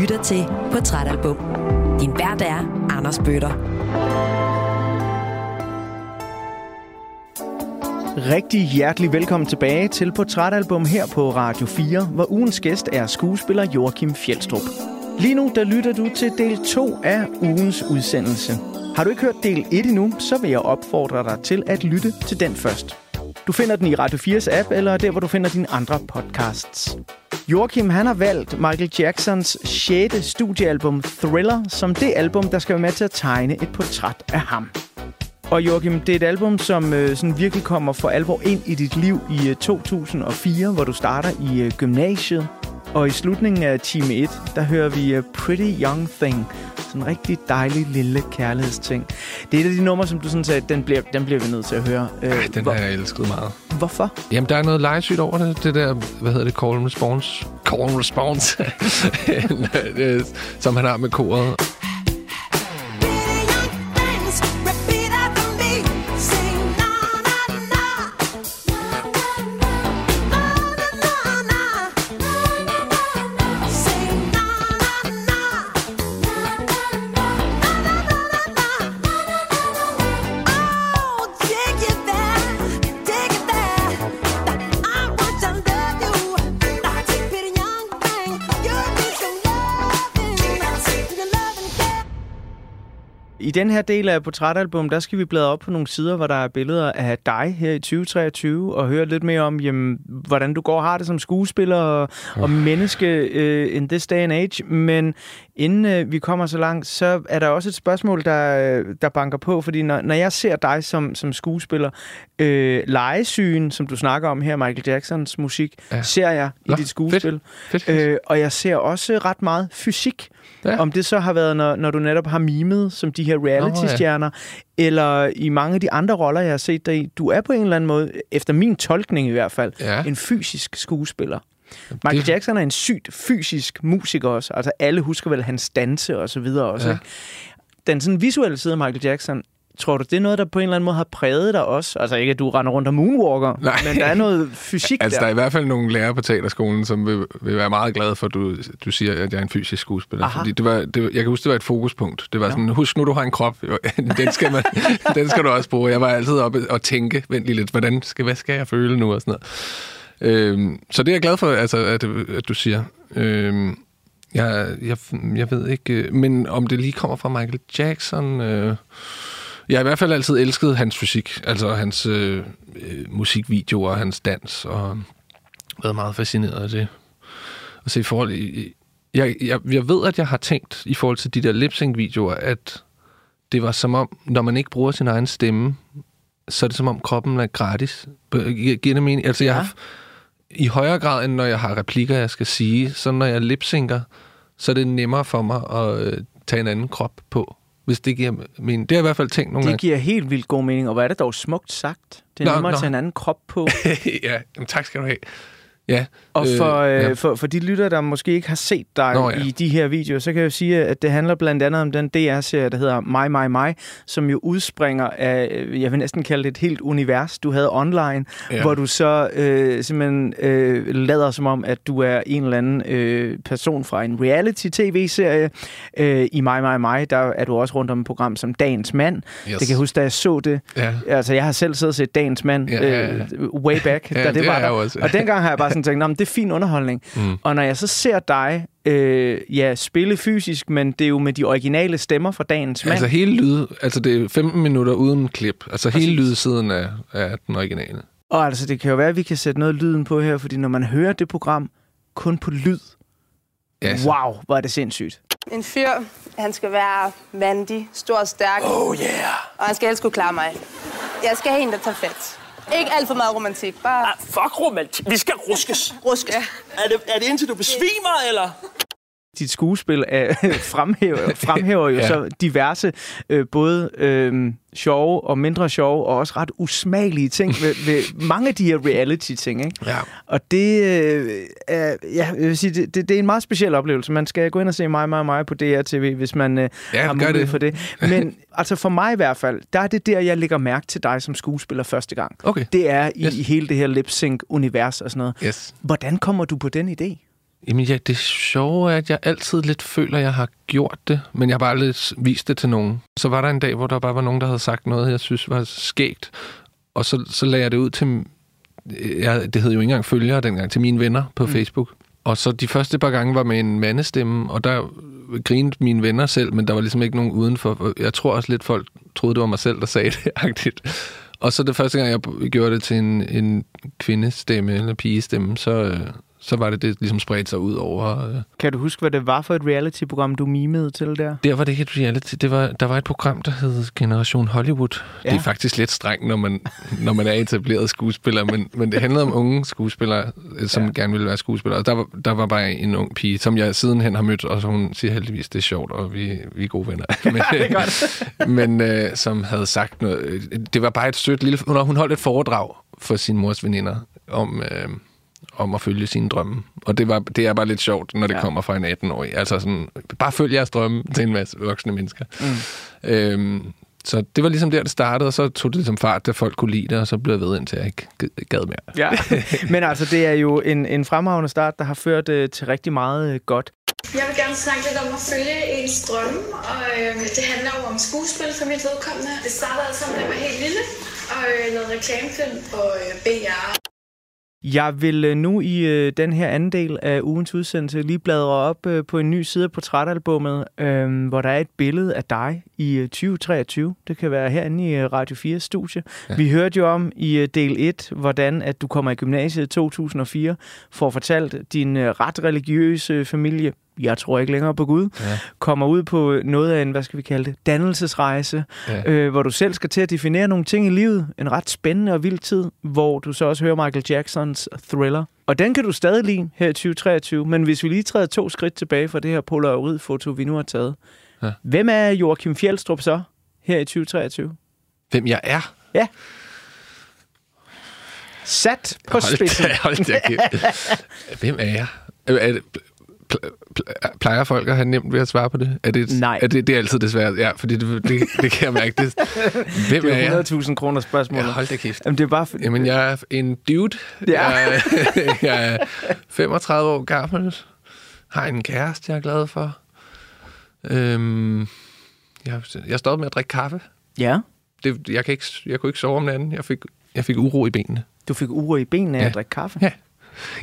lytter til Portrætalbum. Din vært er Anders Bøtter. Rigtig hjertelig velkommen tilbage til Portrætalbum her på Radio 4, hvor ugens gæst er skuespiller Joachim Fjeldstrup. Lige nu der lytter du til del 2 af ugens udsendelse. Har du ikke hørt del 1 endnu, så vil jeg opfordre dig til at lytte til den først. Du finder den i Radio 4's app, eller der, hvor du finder dine andre podcasts. Joachim han har valgt Michael Jacksons 6. studiealbum Thriller som det album, der skal være med til at tegne et portræt af ham. Og Joachim, det er et album, som øh, sådan virkelig kommer for alvor ind i dit liv i øh, 2004, hvor du starter i øh, gymnasiet. Og i slutningen af time 1, der hører vi øh, Pretty Young Thing. Sådan en rigtig dejlig lille kærlighedsting. Det er et af de numre, som du sådan sagde, den bliver, den bliver vi nødt til at høre. Øh, Ja, den hvor, har jeg elsket meget. Hvorfor? Jamen, der er noget legesygt over det. Det der, hvad hedder det, call and response? Call and response. Øh, som han har med koret. Den her del af portrætalbum, der skal vi bladre op på nogle sider, hvor der er billeder af dig her i 2023, og høre lidt mere om, jamen, hvordan du går og har det som skuespiller og, og menneske uh, in this day and age. Men inden uh, vi kommer så langt, så er der også et spørgsmål, der, der banker på, fordi når, når jeg ser dig som, som skuespiller, uh, legesyn, som du snakker om her, Michael Jacksons musik, ja. Ser jeg i Nå, dit skuespil. Fedt, fedt. Øh, og jeg ser også ret meget fysik. Ja. Om det så har været, når, når du netop har mimet som de her reality-stjerner, eller i mange af de andre roller, jeg har set dig i. Du er på en eller anden måde, efter min tolkning i hvert fald, Ja. en fysisk skuespiller. Michael Det- Jackson er en sygt fysisk musiker også. Altså alle husker vel hans danse og så videre også. Ja. Ikke? Den sådan visuelle side af Michael Jackson, tror du, det er noget, der på en eller anden måde har præget dig også? Altså ikke, at du render rundt og moonwalker, Nej. men der er noget fysik Altså, der. der er i hvert fald nogle lærere på teaterskolen, som vil, vil være meget glade for, at du, du siger, at jeg er en fysisk skuespiller. Aha. Fordi det var, det, jeg kan huske, det var et fokuspunkt. Det var sådan, husk nu, du har en krop. Den skal, man, den skal du også bruge. Jeg var altid oppe og tænke, vent lige lidt, hvordan skal, hvad skal jeg føle nu og sådan noget. Øhm, så det er jeg glad for, altså, at, at du siger. Øhm, jeg, jeg, jeg ved ikke, øh, men om det lige kommer fra Michael Jackson... Øh, jeg har i hvert fald altid elsket hans fysik, altså hans øh, øh, musikvideoer, hans dans, og været meget fascineret af det. Og se i forhold i, jeg, jeg, jeg ved, at jeg har tænkt i forhold til de der lip videoer at det var som om, når man ikke bruger sin egen stemme, så er det som om kroppen er gratis. Gi- Giver det mening? Altså, jeg Ja. har, i højere grad, end når jeg har replikker, jeg skal sige, så når jeg lipsynker, så er det nemmere for mig at øh, tage en anden krop på, hvis det giver mening. Det har jeg i hvert fald tænkt nogle Det giver helt vildt god mening, og hvor er det dog smukt sagt. Det er Nå, nemmere at nå. tage en anden krop på. gange. ja, jamen, tak skal du have. Ja. Og for, øh, ja. for, for de lyttere, der måske ikke har set dig Nå, ja. i de her videoer, så kan jeg jo sige, at det handler blandt andet om den DR-serie, der hedder My, My, My, som jo udspringer af, øh, jeg vil næsten kalde det et helt univers, du havde online, Ja. hvor du så øh, simpelthen øh, lader som om, at du er en eller anden øh, person fra en reality-tv-serie. Øh, I My, My, My, der er du også rundt om et program som Dagens Mand. Yes. Det kan jeg huske, da jeg så det. Ja. Altså, jeg har selv siddet og set Dagens Mand Ja, ja, ja. øh, way back, Ja, da det, det var der. også. Og dengang har jeg bare sådan tænkt, "Nå, men det er fin underholdning. Mm. Og når jeg så ser dig øh, ja, spille fysisk, men det er jo med de originale stemmer fra dagens mand. Altså hele lyd, altså det er 15 minutter uden klip. Altså Præcis. hele lydsiden af, af den originale. Og altså, det kan jo være, at vi kan sætte noget lyden på her, fordi når man hører det program kun på lyd, Ja, wow, hvor er det sindssygt. En fyr, han skal være mandig, stor og stærk. Oh yeah! Og han skal helst kunne klare mig. Jeg skal have en, der tager fat. Ikke alt for meget romantik, bare Ah, fuck romantik. Vi skal ruskes. ruske. Ja. Er det, er det indtil du besvimer, eller? Dit skuespil er, fremhæver, fremhæver jo Ja. så diverse, øh, både øh, sjove og mindre sjove, og også ret usmagelige ting ved, ved mange af de her reality-ting. Ikke? Ja. Og det, øh, er, ja, jeg vil sige, det, det, det er en meget speciel oplevelse. Man skal gå ind og se mig, mig, mig på DRTV, hvis man øh, Ja, har mulighed det. for det. Men altså for mig i hvert fald, der er det der, jeg lægger mærke til dig som skuespiller første gang. Okay. Det er i, Yes. hele det her lip-sync-univers og sådan noget. Yes. Hvordan kommer du på den idé? Jamen ja, det sjove er, at jeg altid lidt føler, at jeg har gjort det, men jeg har bare aldrig vist det til nogen. Så var der en dag, hvor der bare var nogen, der havde sagt noget, jeg synes var skægt, og så, så lagde jeg det ud til, jeg, det hed jo ikke engang følgere dengang, til mine venner på mm. Facebook. Og så de første par gange var med en mandestemme, og der grinede mine venner selv, men der var ligesom ikke nogen udenfor. Jeg tror også lidt, folk troede, det var mig selv, der sagde det, agtigt. Og så det første gang, jeg gjorde det til en, en kvindestemme eller pigestemme, så, øh, så var det, det ligesom spredt sig ud over... Øh. Kan du huske, hvad det var for et reality-program, du mimede til der? Der var det ikke et reality. Det var, der var et program, der hed Generation Hollywood. Ja. Det er faktisk lidt strengt, når man, når man er etableret skuespiller, men, men det handlede om unge skuespillere, øh, som ja. gerne ville være skuespillere. Og der var, der var bare en ung pige, som jeg sidenhen har mødt, og hun siger heldigvis, det er sjovt, og vi, vi er gode venner. Men, det er godt. men øh, som havde sagt noget... Det var bare et sødt lille... Hun holdt et foredrag for sin mors veninder om... Øh, om at følge sine drømme. Og det, var, det er bare lidt sjovt, når det ja. kommer fra en 18-årig. Altså sådan, bare følg jeres drømme til en masse voksne mennesker. Mm. Øhm, så det var ligesom der, det startede, og så tog det ligesom fart, at folk kunne lide det, og så blev jeg ved, indtil jeg ikke gad mere. Ja, men altså, det er jo en, en fremragende start, der har ført øh, til rigtig meget øh, godt. Jeg vil gerne snakke lidt om at følge ens drømme, og øh, det handler jo om skuespil for mit vedkommende. Det startede altså, da jeg var helt lille, og øh, lavede reklamefilm på øh, BR. Jeg vil øh, nu i øh, den her anden del af ugens udsendelse lige bladre op øh, på en ny side af portrætalbummet, øh, hvor der er et billede af dig i øh, 2023. Det kan være herinde i øh, Radio 4 studie. Ja. Vi hørte jo om i øh, del 1, hvordan at du kommer i gymnasiet i 2004, for fortalt din øh, ret religiøse familie jeg tror ikke længere på Gud, ja. kommer ud på noget af en, hvad skal vi kalde det, dannelsesrejse, ja. øh, hvor du selv skal til at definere nogle ting i livet. En ret spændende og vild tid, hvor du så også hører Michael Jacksons Thriller. Og den kan du stadig lide her i 2023, men hvis vi lige træder to skridt tilbage fra det her polaroid-foto, vi nu har taget. Ja. Hvem er Joachim Fjeldstrup så her i 2023? Hvem jeg er? Ja. Sat på hold spidsen. Da, hold da, Hvem er jeg? Er det, plejer folk at have nemt ved at svare på det? Er det Nej. Er det, det er altid det svære, ja, fordi det, det, det kan jeg mærke. Det, hvem det er, er 100.000 kroner spørgsmål. Ja, hold da kæft. Jamen, det er bare for... Jamen, jeg er en dude. Ja. Jeg, jeg er 35 år gammel. Har en kæreste, jeg er glad for. Øhm, jeg, jeg stoppet med at drikke kaffe. Ja. Det, jeg, kan ikke, jeg kunne ikke sove om natten. Jeg fik, jeg fik uro i benene. Du fik uro i benene af ja. at drikke kaffe? Ja.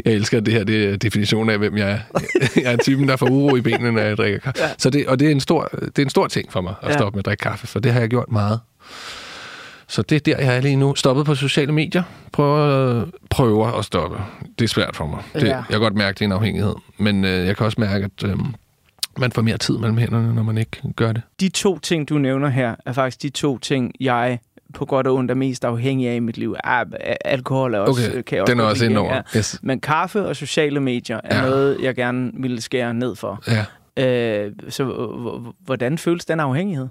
Jeg elsker det her, det er definitionen af, hvem jeg er. Jeg er typen, der får uro i benene, når jeg drikker kaffe. Ja. Så det, og det er, en stor, det er en stor ting for mig at ja. stoppe med at drikke kaffe, for det har jeg gjort meget. Så det er der, jeg er lige nu. Stoppet på sociale medier. Prøver, prøver at stoppe. Det er svært for mig. Det, ja. Jeg kan godt mærke, det er en afhængighed. Men øh, jeg kan også mærke, at øh, man får mere tid mellem hænderne, når man ikke gør det. De to ting, du nævner her, er faktisk de to ting, jeg på godt og ondt er mest afhængig af i mit liv. Ah, alkohol er også, okay, kan jeg den er også ind over. Yes. Men kaffe og sociale medier er ja. noget, jeg gerne vil skære ned for. Ja. Øh, så hvordan føles den afhængighed?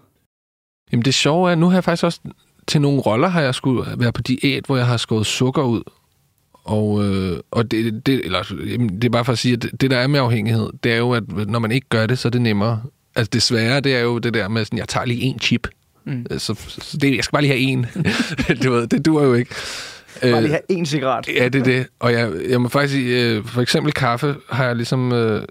Jamen det sjove er, nu har jeg faktisk også til nogle roller har jeg skulle være på diæt, hvor jeg har skåret sukker ud. Og, øh, og det, det, eller, det er bare for at sige, at det, det der er med afhængighed, det er jo, at når man ikke gør det, så er det nemmere. Altså det svære, det er jo det der med, sådan, jeg tager lige en chip, Mm. Øh, så, så det, jeg skal bare lige have en. du ved, det duer jo ikke. Bare lige øh, have en cigaret. Ja, det er det. Og jeg, jeg må faktisk sige, øh, for eksempel kaffe har jeg ligesom øh,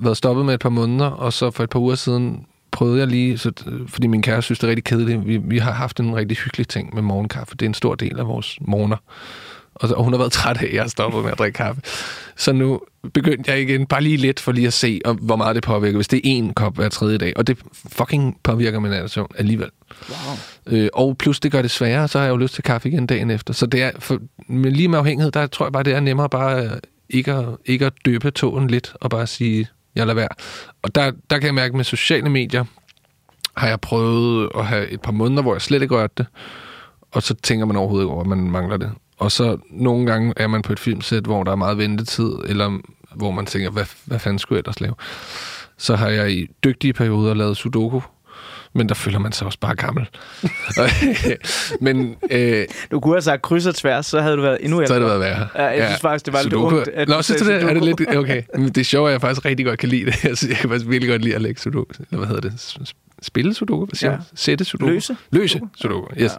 været stoppet med et par måneder, og så for et par uger siden prøvede jeg lige, så, fordi min kære synes, det er rigtig kedeligt. Vi, vi har haft en rigtig hyggelig ting med morgenkaffe. Det er en stor del af vores morgener. Og, og hun har været træt af, at jeg har stoppet med at drikke kaffe. Så nu begyndte jeg igen bare lige lidt for lige at se, om, hvor meget det påvirker, hvis det er én kop hver tredje dag. Og det fucking påvirker min nation alligevel. Wow. Øh, og plus det gør det sværere, så har jeg jo lyst til kaffe igen dagen efter. Så det er, for, men lige med afhængighed, der tror jeg bare, det er nemmere bare øh, ikke at, ikke at døbe tågen lidt, og bare sige, jeg lader være. Og der, der kan jeg mærke, med sociale medier, har jeg prøvet at have et par måneder, hvor jeg slet ikke rørte det. Og så tænker man overhovedet ikke over, at man mangler det. Og så nogle gange er man på et filmsæt, hvor der er meget ventetid, eller hvor man tænker, hvad, hvad fanden skulle jeg ellers lave? Så har jeg i dygtige perioder lavet sudoku, men der føler man sig også bare gammel. men, øh, du kunne have sagt kryds og tværs, så havde du været endnu ældre. Så havde det været værre. Ja, jeg synes faktisk, det var sudoku. lidt ungt. Nå, synes du det? Er det lidt, okay. Men det er sjovt, at jeg faktisk rigtig godt kan lide det. Jeg, synes, jeg kan faktisk virkelig godt lide at lægge sudoku. Eller hvad hedder det? Spille sudoku? Hvad siger ja. Sætte sudoku? Løse. Løse sudoku, yes.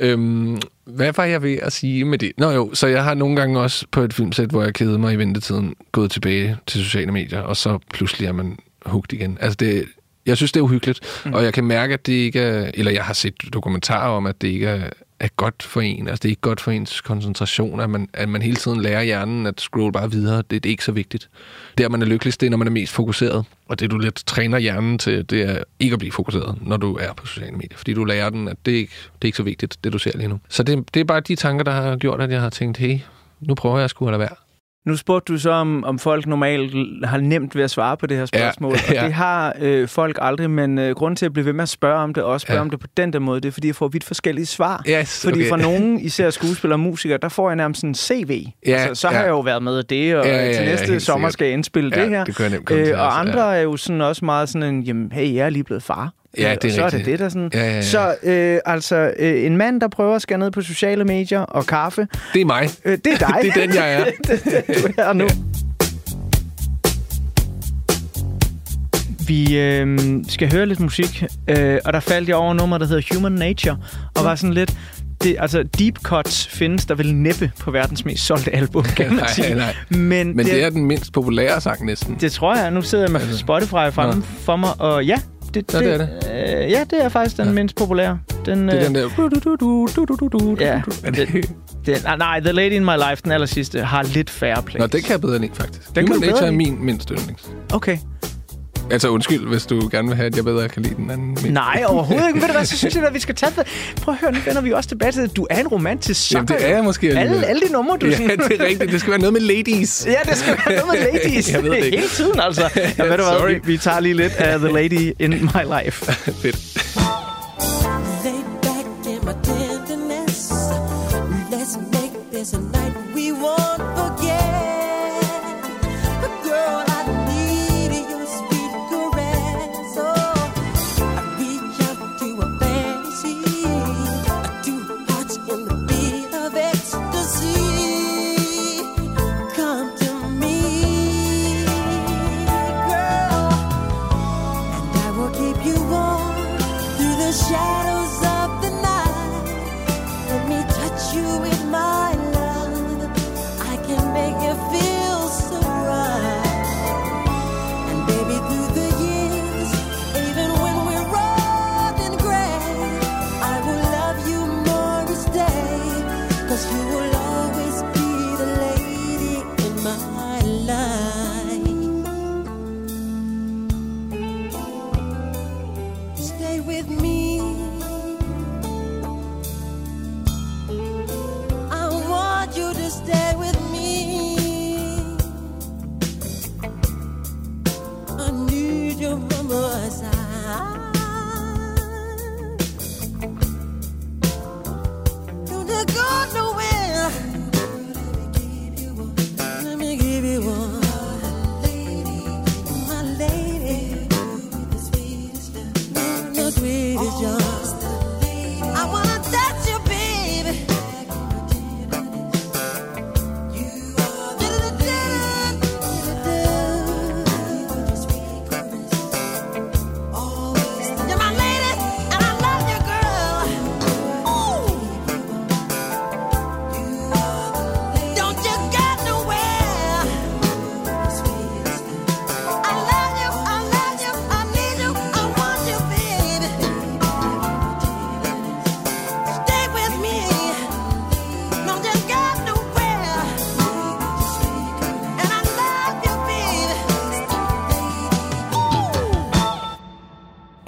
Ja. Øhm, hvad var jeg ved at sige med det? Nå jo, så jeg har nogle gange også på et filmsæt, hvor jeg kedede mig i ventetiden, gået tilbage til sociale medier, og så pludselig er man hugt igen. Altså det, jeg synes, det er uhyggeligt, mm. og jeg kan mærke, at det ikke er, eller jeg har set dokumentarer om, at det ikke er, er godt for en. Altså det er ikke godt for ens koncentration, at man, at man hele tiden lærer hjernen at scrolle bare videre. Det, det er ikke så vigtigt. Der man er lykkeligst, det er, når man er mest fokuseret. Og det du lidt træner hjernen til, det er ikke at blive fokuseret, når du er på sociale medier. Fordi du lærer den, at det ikke det er ikke så vigtigt, det du ser lige nu. Så det, det er bare de tanker, der har gjort, at jeg har tænkt, hey, nu prøver jeg at skulle lade være. Nu spurgte du så, om, om folk normalt har nemt ved at svare på det her spørgsmål. Ja, ja. Og det har øh, folk aldrig, men øh, grund til at blive ved med at spørge om det, og også spørge ja. om det på den der måde, det er, fordi jeg får vidt forskellige svar. Yes, fordi okay. fra nogen, især skuespillere og musikere, der får jeg nærmest sådan en CV. Ja, altså, så ja. har jeg jo været med af det, og Ja, ja, til ja, næste helt sommer sikkert. skal jeg indspille Ja, det her. det til, og altså, andre ja. er jo sådan også meget sådan en, jamen, hey, jeg er lige blevet far. Ja, Øh, det er så er det rigtigt. det, der sådan. Ja, ja, ja. Så øh, altså, øh, en mand, der prøver at skære ned på sociale medier og kaffe, Det er mig. øh, det er dig. Det er den, jeg er. du er nu. Vi øh, skal høre lidt musik, øh, og der faldt jeg over nummer, der hedder Human Nature, og var sådan lidt... Det, altså, deep cuts findes der vel næppe på verdens mest solgte album, kan man Nej, sige. nej. Men, Men det er den mindst populære sang næsten. det tror jeg. Nu sidder jeg med Spotify fremme for mig, og ja, det, Ja, det er det. Øh, ja, det er faktisk den Ja. mindst populære. Den, Det er øh, den der... Ja, det, det... nej, nej, The Lady in My Life, den aller sidste, har lidt færre plays. Nå, det kan jeg bedre lide, faktisk. Den kan Human Nature er min mindste yndlings. Okay. Altså undskyld, hvis du gerne vil have, at jeg bedre kan lide den anden. mindst. Nej, overhovedet ikke. Ved du hvad, så synes jeg, at vi skal tage det. Prøv at høre, nu vender vi også tilbage til det. Du er en romantisk sanger. Jamen, det er jeg måske Alle, alligevel. alle de numre, du Ja, sådan... det er rigtigt. Det skal være noget med ladies. Ja, det skal være noget med ladies. Jeg ved det ikke. Hele tiden, altså. Ja, ved du hvad, vi, vi tager lige lidt af The Lady in My Life. Fedt.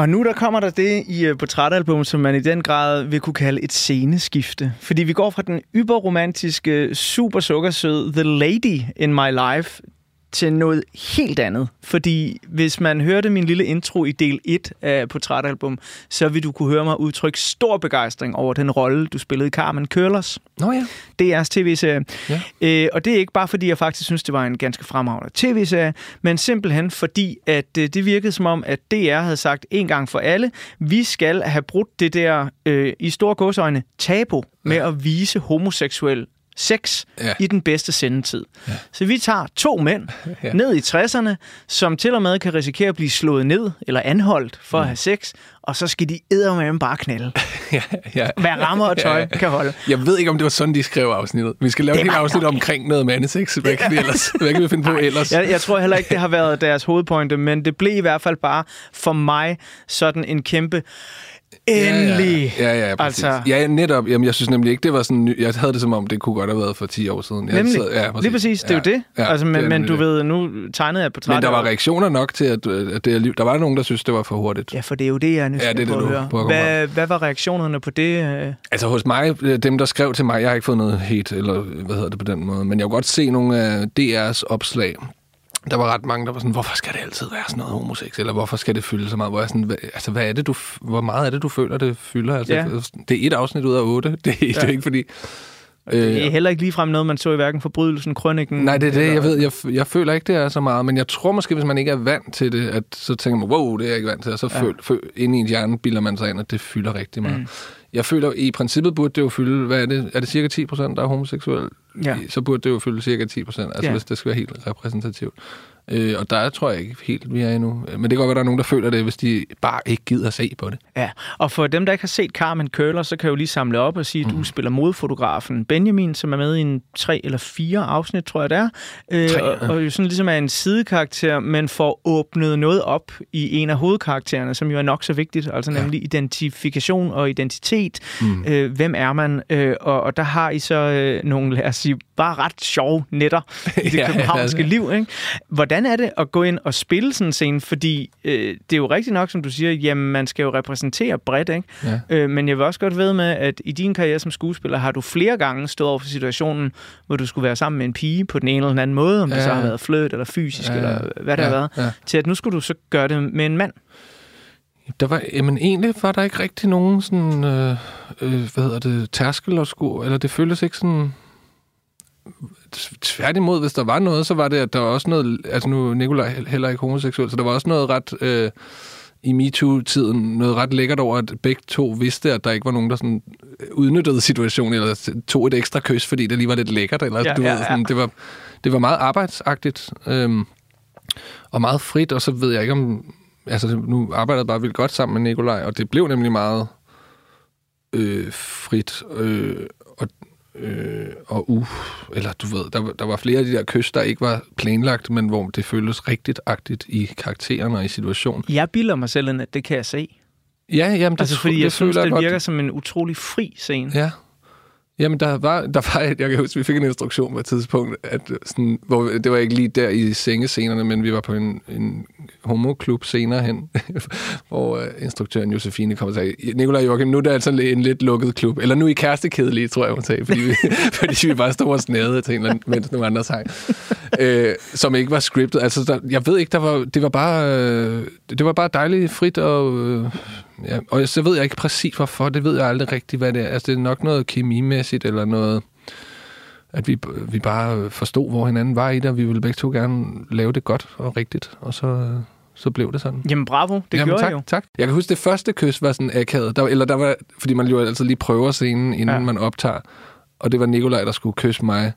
Og nu der kommer der det i øh, portrætalbum, som man i den grad vil kunne kalde et sceneskifte. Fordi vi går fra den yberromantiske, øh, super sukkersøde The Lady in My Life til noget helt andet. Fordi hvis man hørte min lille intro i del 1 af portrætalbum, så vil du kunne høre mig udtrykke stor begejstring over den rolle, du spillede i Carmen Curlers. Nå ja. DR's tv-serie. Ja. Øh, og det er ikke bare, fordi jeg faktisk synes, det var en ganske fremragende tv-serie, men simpelthen fordi, at øh, det virkede som om, at DR havde sagt en gang for alle, vi skal have brudt det der, øh, i store godsøjne, tabu med at vise homoseksuel sex ja. Ja. i den bedste sendetid. Ja. Så vi tager to mænd ja. Ned i 60'erne, som til og med kan risikere at blive slået ned eller anholdt for mm. at have sex, og så skal de eddermame bare knalde. ja, ja. Hvad rammer og tøj Ja, ja. kan holde. Jeg ved ikke, om det var sådan, de skrev afsnittet. Vi skal lave Det et helt afsnit omkring noget mandesex. Hvad kan vi, ellers, hvad kan vi finde på ellers? Jeg, jeg tror heller ikke, det har været deres hovedpointe, men det blev i hvert fald bare for mig sådan en kæmpe endelig. Ja, ja, ja, præcis. Altså-. Ja, netop. Jamen, jeg synes nemlig ikke, det var sådan... Jeg havde det som om, det kunne godt have været for 10 år siden. Jeg Nemlig. sad- ja, Lige præcis, det er jo det. Ja, altså, det men, er men du det. ved, nu tegnede jeg på Men der var reaktioner nok til, at, at det er. Der var nogen, der synes, det var for hurtigt. Ja, for det er jo det, jeg er Ja, det er det, på at høre. Hvad, hvad var reaktionerne på det? øh? Altså hos mig, øh, dem der skrev til mig, jeg har ikke fået noget hate, eller hvad hedder det på den måde, men jeg kunne godt se nogle af DR's opslag. Der var ret mange, der var sådan, hvorfor skal det altid være sådan noget homosex, eller hvorfor skal det fylde så meget? Hvor jeg sådan, hvad, altså, hvad er det, du, hvor meget er det, du føler, det fylder? Altså, Ja. Det er et afsnit ud af otte. Det, er, ja. det er ikke fordi... Det er heller ikke ligefrem noget, man så i hverken forbrydelsen, krønningen... Nej, det er det, eller- jeg ved. Jeg, jeg føler ikke, det er så meget, men jeg tror måske, hvis man ikke er vant til det, at så tænker man, wow, det er jeg ikke vant til, og så ja. føl, føl, inde i ens hjerne bilder man sig ind, at det fylder rigtig meget. Mm. Jeg føler, i princippet burde det jo fylde, hvad er det, er det cirka 10 procent, der er homoseksuel? Ja. Så burde det jo fylde cirka 10 procent, altså Ja. ja. hvis det skal være helt repræsentativt. Øh, og der tror jeg ikke helt, vi er endnu. Men det kan godt være, der er nogen, der føler det, hvis de bare ikke gider se på det. Ja, og for dem, der ikke har set Carmen Køller, så kan jeg jo lige samle op og sige, at du spiller modfotografen Benjamin, som er med i en tre eller fire afsnit, tror jeg det er. Øh, Tre, og, og jo sådan ligesom er en sidekarakter, men får åbnet noget op i en af hovedkaraktererne, som jo er nok så vigtigt, altså nemlig identifikation og identitet. Mm. Øh, hvem er man? Øh, og, og der har I så øh, nogle, lad os sige, bare ret sjove netter i det Ja, københavnske ja. liv. Ikke? Hvordan er det at gå ind og spille sådan en scene? Fordi øh, det er jo rigtigt nok, som du siger, jamen man skal jo repræsentere bredt, ikke? Ja. Øh, men jeg vil også godt ved med, at i din karriere som skuespiller har du flere gange stået over for situationen, hvor du skulle være sammen med en pige på den ene eller den anden måde, om det Ja. så har været fløt eller fysisk, Ja, ja. eller hvad det Ja, har været, ja. til at nu skulle du så gøre det med en mand. Der var, jamen egentlig var der ikke rigtig nogen sådan, øh, øh, hvad hedder det, tærskel og sko, eller det føltes ikke sådan... Tværtimod, hvis der var noget, så var det, at der var også noget... Altså nu er Nikolaj heller ikke homoseksuel, så der var også noget ret... Øh, i MeToo-tiden noget ret lækkert over, at begge to vidste, at der ikke var nogen, der sådan udnyttede situationen, eller tog et ekstra kys, fordi det lige var lidt lækkert. Eller, Ja, du ja, ved, sådan, ja. det, var, det var meget arbejdsagtigt, øhm, og meget frit, og så ved jeg ikke om... Altså, nu arbejdede jeg bare vildt godt sammen med Nikolaj, og det blev nemlig meget øh, frit, øh, og øh, og uh, eller du ved, der, var- der var flere af de der kys, der ikke var planlagt, men hvor det føltes rigtigt-agtigt i karakteren og i situationen. Jeg bilder mig selv ind, at det kan jeg se. Ja, jamen, det, Altså fordi jeg det synes, føler det godt. virker som en utrolig fri scene. Ja. Jamen, der var, der var et, jeg kan huske, vi fik en instruktion på et tidspunkt, at øh, sådan, hvor, det var ikke lige der i sengescenerne, men vi var på en, en homoklub senere hen, hvor øh, instruktøren Josefine kom og sagde, Nikolaj Joachim, nu er det altså en lidt lukket klub, eller nu er I kærestekedelige, tror jeg, hun sagde, fordi vi, fordi vi bare stod og snadede til en eller anden, mens nogle andre sang, øh, som ikke var scriptet. Altså, der, jeg ved ikke, der var, det var bare, øh, det var bare dejligt frit og... Øh, Ja, og så ved jeg ikke præcis hvorfor, det ved jeg aldrig rigtigt, hvad det er. Altså, det er nok noget kemimæssigt, eller noget, at vi, vi bare forstod, hvor hinanden var i det, og vi ville begge to gerne lave det godt og rigtigt, og så, så blev det sådan. Jamen bravo, det Jamen, gjorde tak, jeg jo. tak. Jeg kan huske, det første kys var sådan akavet, der, eller der var, fordi man jo altid lige prøver scenen, inden ja. man optager, og det var Nikolaj, der skulle kysse mig,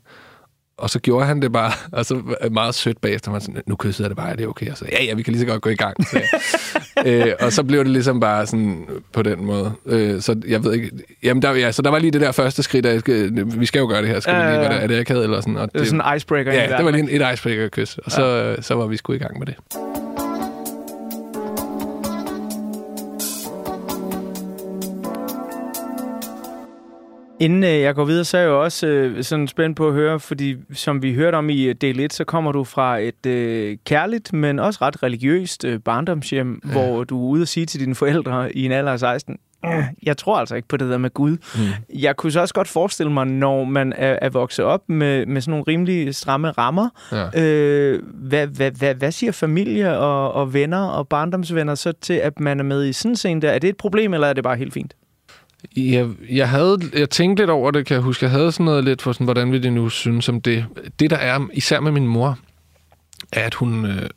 og så gjorde han det bare, og så det meget sødt bagefter, man sådan, nu kyssede jeg det bare, er det okay? Og så, ja, ja, vi kan lige så godt gå i gang. Så, øh, og så blev det ligesom bare sådan på den måde. Øh, så jeg ved ikke, jamen der, ja, så der var lige det der første skridt, at øh, vi skal jo gøre det her, skal Ja, vi ja, lige, ja. hvad det, er det akavet eller sådan? Og Det er sådan en icebreaker. i Ja, det var lige en- et icebreaker-kys, og så, øh, så var vi sgu i gang med det. Inden øh, jeg går videre, så er jeg jo også øh, sådan spændt på at høre, fordi som vi hørte om i øh, del 1, så kommer du fra et øh, kærligt, men også ret religiøst øh, barndomshjem, ja. hvor du er ude at sige til dine forældre i en alder af 16, "Øh, jeg tror altså ikke på det der med Gud. Mm. Jeg kunne så også godt forestille mig, når man er, er vokset op med, med sådan nogle rimelig stramme rammer, Ja. øh, hvad, hvad, hvad, hvad siger familie og, og venner og barndomsvenner så til, at man er med i sådan en scene der? Er det et problem, eller er det bare helt fint? Jeg, jeg, havde, jeg tænkte lidt over det, kan jeg huske. Jeg havde sådan noget lidt for sådan, hvordan vil det nu synes om det. Det, der er, især med min mor, er, at hun... Øh,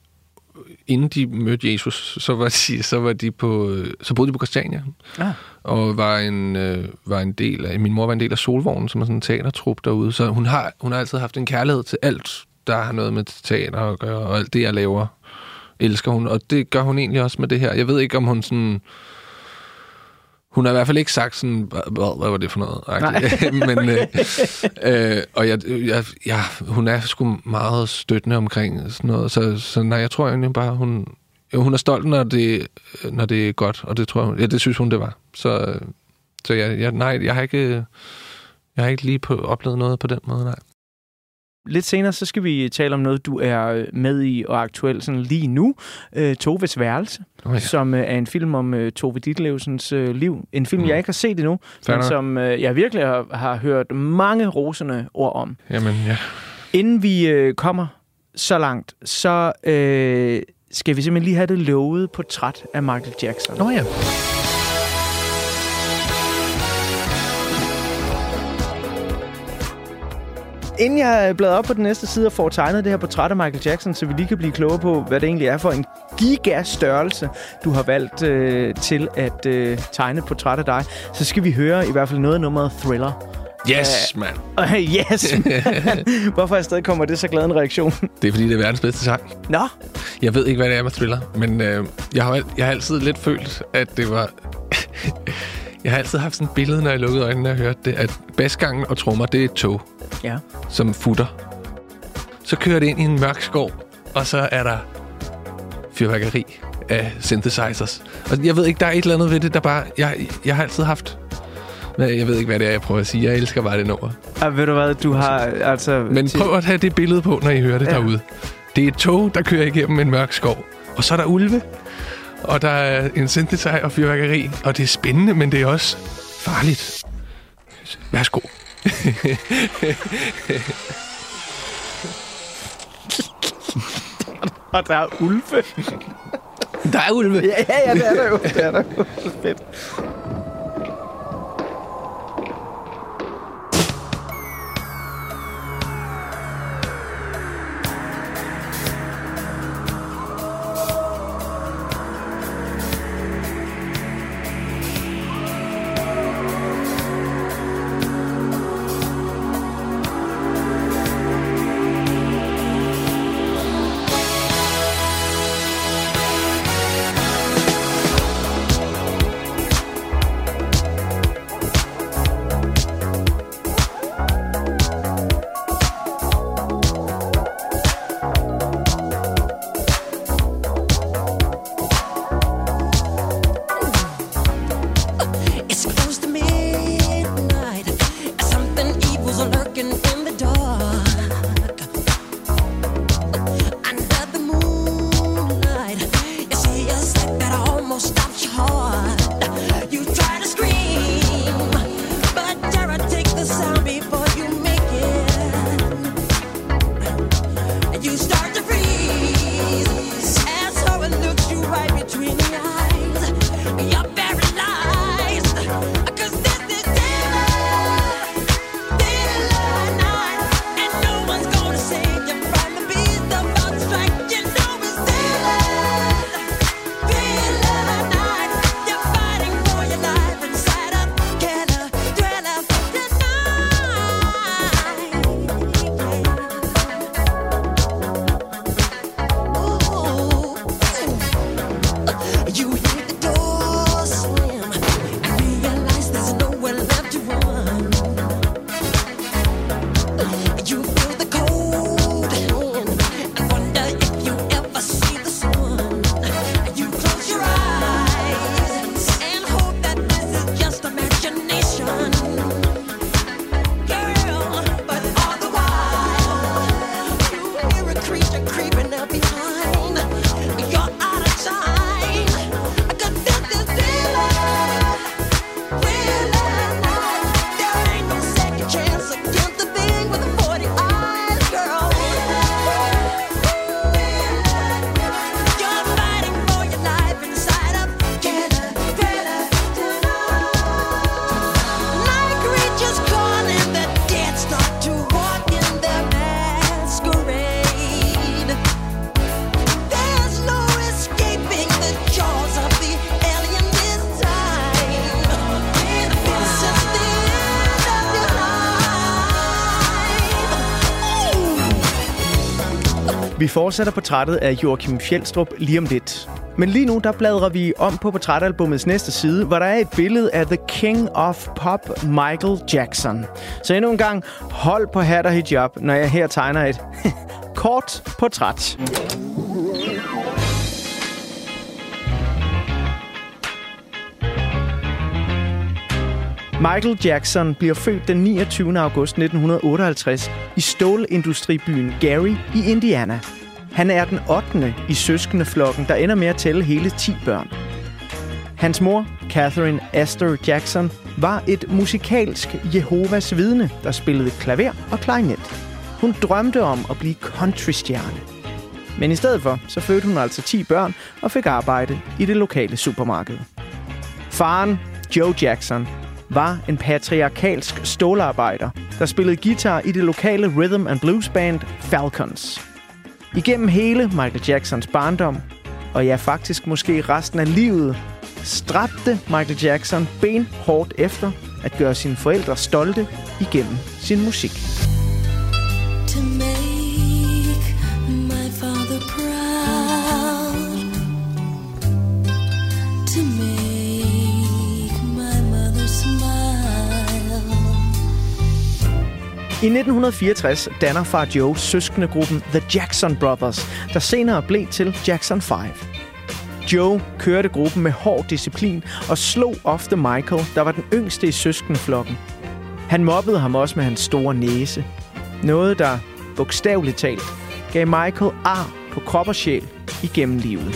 inden de mødte Jesus, så var de, så var de på, øh, så boede de på Christiania. Ah. Og var en, øh, var en del af, min mor var en del af Solvognen, som er sådan en teatertrup derude. Så hun har, hun har altid haft en kærlighed til alt, der har noget med teater at gøre, og alt det, jeg laver, elsker hun. Og det gør hun egentlig også med det her. Jeg ved ikke, om hun sådan... Hun har i hvert fald ikke sagt sådan, hvad, hvad var det for noget? Men, øh, øh, og jeg, jeg, jeg, hun er sgu meget støttende omkring sådan noget. Så, så nej, jeg tror egentlig bare, hun, jo, hun er stolt, når det, når det er godt. Og det tror jeg, ja, det synes hun, det var. Så, øh, så jeg, jeg, nej, jeg har ikke, jeg har ikke lige på, oplevet noget på den måde, nej. Lidt senere, så skal vi tale om noget, du er øh, med i og aktuelt sådan lige nu. Øh, Toves Værelse, Oh, ja. som øh, er en film om øh, Tove Ditlevsens øh, liv. En film, Mm. jeg ikke har set endnu, Fair men som øh, jeg virkelig har, har hørt mange rosende ord om. Jamen, ja. Inden vi øh, kommer så langt, så øh, skal vi simpelthen lige have det lovede portræt af Michael Jackson. Nå ja. Inden jeg bladrer op på den næste side og får tegnet det her portræt af Michael Jackson, så vi lige kan blive klogere på, hvad det egentlig er for en gigastørrelse, du har valgt øh, til at øh, tegne et portræt af dig, så skal vi høre i hvert fald noget af nummeret Thriller. Yes, mand. Uh, yes! man. Hvorfor afsted kommer det så glad en reaktion? Det er, fordi det er verdens bedste sang. Nå, Jeg ved ikke, hvad det er med thriller, men øh, jeg, har, jeg har altid lidt følt, at det var... jeg har altid haft sådan et billede, når jeg lukkede øjnene, jeg hørte det, at basgangen og trommer, det er et tog, ja. som futter. Så kører det ind i en mørk skov, og så er der fyrværkeri af synthesizers. Og jeg ved ikke, der er et eller andet ved det, der bare... Jeg, jeg har altid haft... Men Jeg ved ikke, hvad det er, jeg prøver at sige. Jeg elsker bare det nummer. Og ved du hvad, du har altså... Men prøv at have det billede på, når I hører det ja. derude. Det er et tog, der kører igennem en mørk skov. Og så er der ulve. Og der er en synthesizer og fyrværkeri. Og det er spændende, men det er også farligt. Værsgo. Og der er ulve. Der er ulve. Ja, ja, ja, det er der jo. Det er der jo. Fedt. Vi fortsætter portrættet af Joachim Fjeldstrup lige om lidt. Men lige nu, der bladrer vi om på portrætalbumets næste side, hvor der er et billede af The King of Pop, Michael Jackson. Så endnu en gang, hold på hat og hijab, når jeg her tegner et kort portræt. Michael Jackson bliver født den 29. august 1958 i stålindustribyen Gary i Indiana. Han er den 8. i søskendeflokken, der ender med at tælle hele 10 børn. Hans mor, Catherine Astor Jackson, var et musikalsk Jehovas vidne, der spillede klaver og klarinet. Hun drømte om at blive countrystjerne. Men i stedet for, så fødte hun altså 10 børn og fik arbejde i det lokale supermarked. Faren, Joe Jackson, var en patriarkalsk stålarbejder, der spillede guitar i det lokale rhythm and blues band Falcons. Igennem hele Michael Jacksons barndom, og ja faktisk måske resten af livet, stræbte Michael Jackson benhårdt efter at gøre sine forældre stolte igennem sin musik. to make I 1964 danner far Joe søskendegruppen The Jackson Brothers, der senere blev til Jackson 5. Joe kørte gruppen med hård disciplin og slog ofte Michael, der var den yngste i søskendeflokken. Han mobbede ham også med hans store næse. Noget, der bogstaveligt talt gav Michael ar på krop og sjæl igennem livet.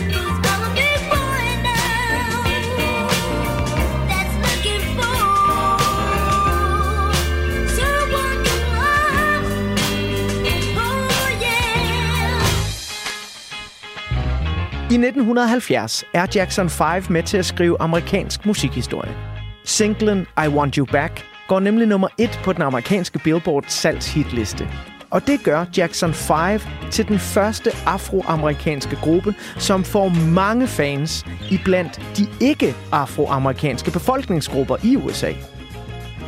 I 1970 er Jackson 5 med til at skrive amerikansk musikhistorie. Singlen I Want You Back går nemlig nummer et på den amerikanske Billboard salgshitliste. Og det gør Jackson 5 til den første afroamerikanske gruppe, som får mange fans iblandt de ikke-afroamerikanske befolkningsgrupper i USA.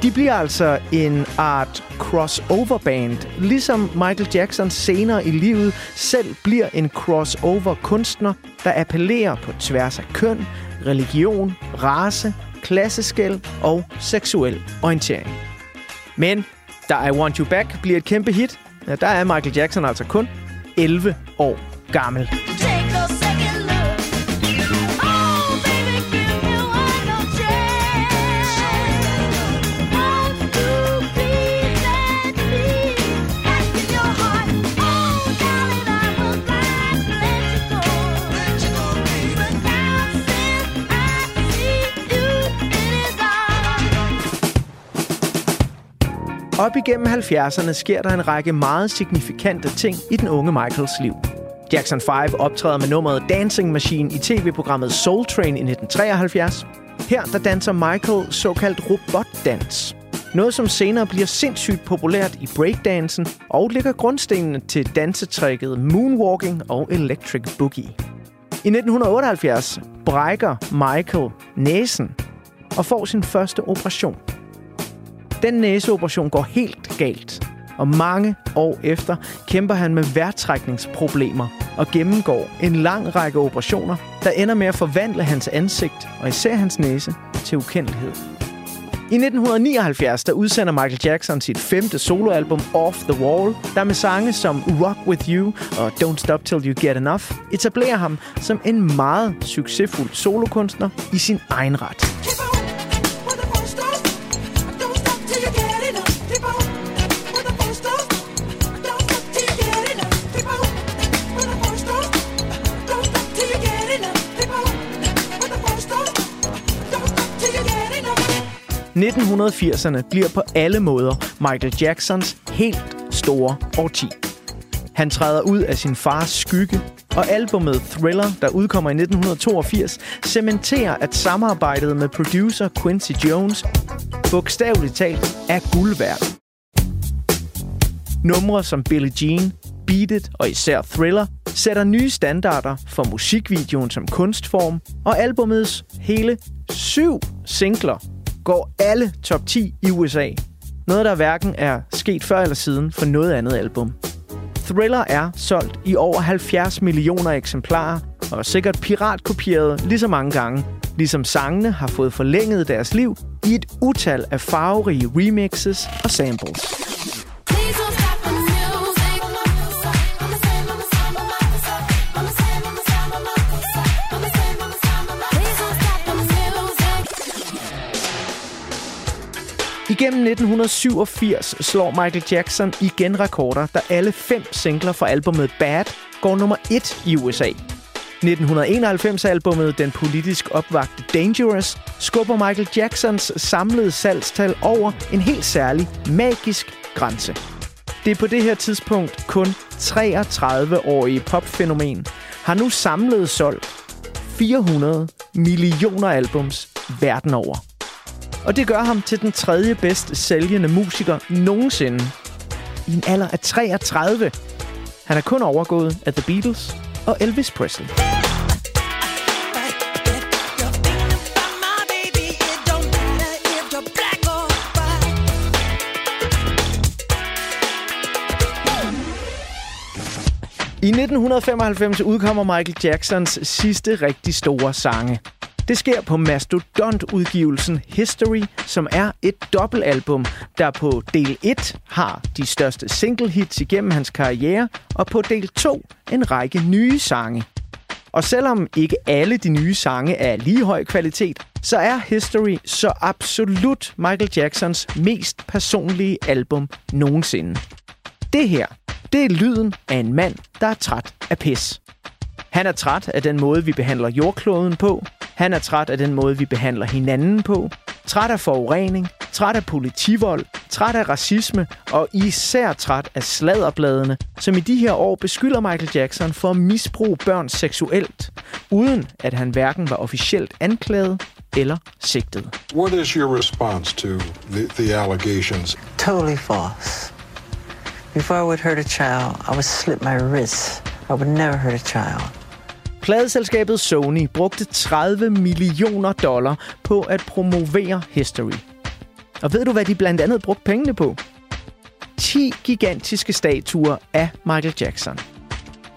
De bliver altså en art crossover band, ligesom Michael Jackson senere i livet selv bliver en crossover kunstner, der appellerer på tværs af køn, religion, race, klasseskæld og seksuel orientering. Men da I Want You Back bliver et kæmpe hit, ja, der er Michael Jackson altså kun 11 år gammel. Yeah! Op igennem 70'erne sker der en række meget signifikante ting i den unge Michaels liv. Jackson 5 optræder med nummeret Dancing Machine i tv-programmet Soul Train i 1973. Her der danser Michael såkaldt robotdans. Noget, som senere bliver sindssygt populært i breakdansen og ligger grundstenene til dansetrækket moonwalking og electric boogie. I 1978 brækker Michael næsen og får sin første operation. Den næseoperation går helt galt, og mange år efter kæmper han med værtrækningsproblemer og gennemgår en lang række operationer, der ender med at forvandle hans ansigt og især hans næse til ukendelighed. I 1979 der udsender Michael Jackson sit femte soloalbum Off the Wall, der med sange som Rock With You og Don't Stop Till You Get Enough etablerer ham som en meget succesfuld solokunstner i sin egen ret. 1980'erne bliver på alle måder Michael Jacksons helt store årti. Han træder ud af sin fars skygge, og albumet Thriller, der udkommer i 1982, cementerer, at samarbejdet med producer Quincy Jones bogstaveligt talt er guld værd. Numre som Billie Jean, Beat It og især Thriller sætter nye standarder for musikvideoen som kunstform, og albumets hele syv singler går alle top 10 i USA. Noget, der hverken er sket før eller siden for noget andet album. Thriller er solgt i over 70 millioner eksemplarer, og er sikkert piratkopieret lige så mange gange, ligesom sangene har fået forlænget deres liv i et utal af farverige remixes og samples. Igennem 1987 slår Michael Jackson igen rekorder, da alle fem singler fra albumet Bad går nummer 1 i USA. 1991-albummet Den politisk opvagte Dangerous skubber Michael Jacksons samlede salgstal over en helt særlig magisk grænse. Det er på det her tidspunkt kun 33-årige popfænomen har nu samlet solgt 400 millioner albums verden over. Og det gør ham til den tredje bedst sælgende musiker nogensinde. I en alder af 33. Han er kun overgået af The Beatles og Elvis Presley. I 1995 udkommer Michael Jacksons sidste rigtig store sange. Det sker på Mastodont-udgivelsen History, som er et dobbeltalbum, der på del 1 har de største single hits igennem hans karriere, og på del 2 en række nye sange. Og selvom ikke alle de nye sange er lige høj kvalitet, så er History så absolut Michael Jacksons mest personlige album nogensinde. Det her, det er lyden af en mand, der er træt af pis. Han er træt af den måde, vi behandler jordkloden på. Han er træt af den måde, vi behandler hinanden på. Træt af forurening, træt af politivold, træt af racisme og især træt af sladderbladene, som i de her år beskylder Michael Jackson for at misbruge børn seksuelt, uden at han hverken var officielt anklaget eller sigtet. What is your response to the, the allegations? Totally false. Before I would hurt a child, I would slit my wrists. I would never hurt a child. Pladeselskabet Sony brugte 30 millioner dollar på at promovere History. Og ved du, hvad de blandt andet brugte pengene på? 10 gigantiske statuer af Michael Jackson.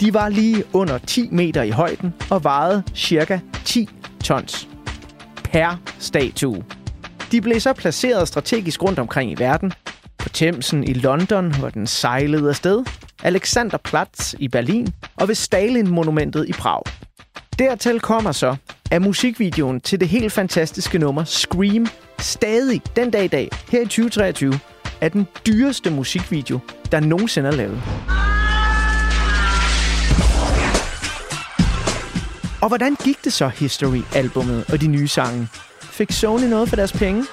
De var lige under 10 meter i højden og vejede cirka 10 tons per statue. De blev så placeret strategisk rundt omkring i verden. På Thamesen i London, hvor den sejlede afsted. Alexanderplatz i Berlin og ved Stalin-monumentet i Prag. Dertil kommer så, at musikvideoen til det helt fantastiske nummer Scream stadig den dag i dag, her i 2023, er den dyreste musikvideo, der nogensinde er lavet. Og hvordan gik det så History-albummet og de nye sange? Fik Sony noget for deres penge?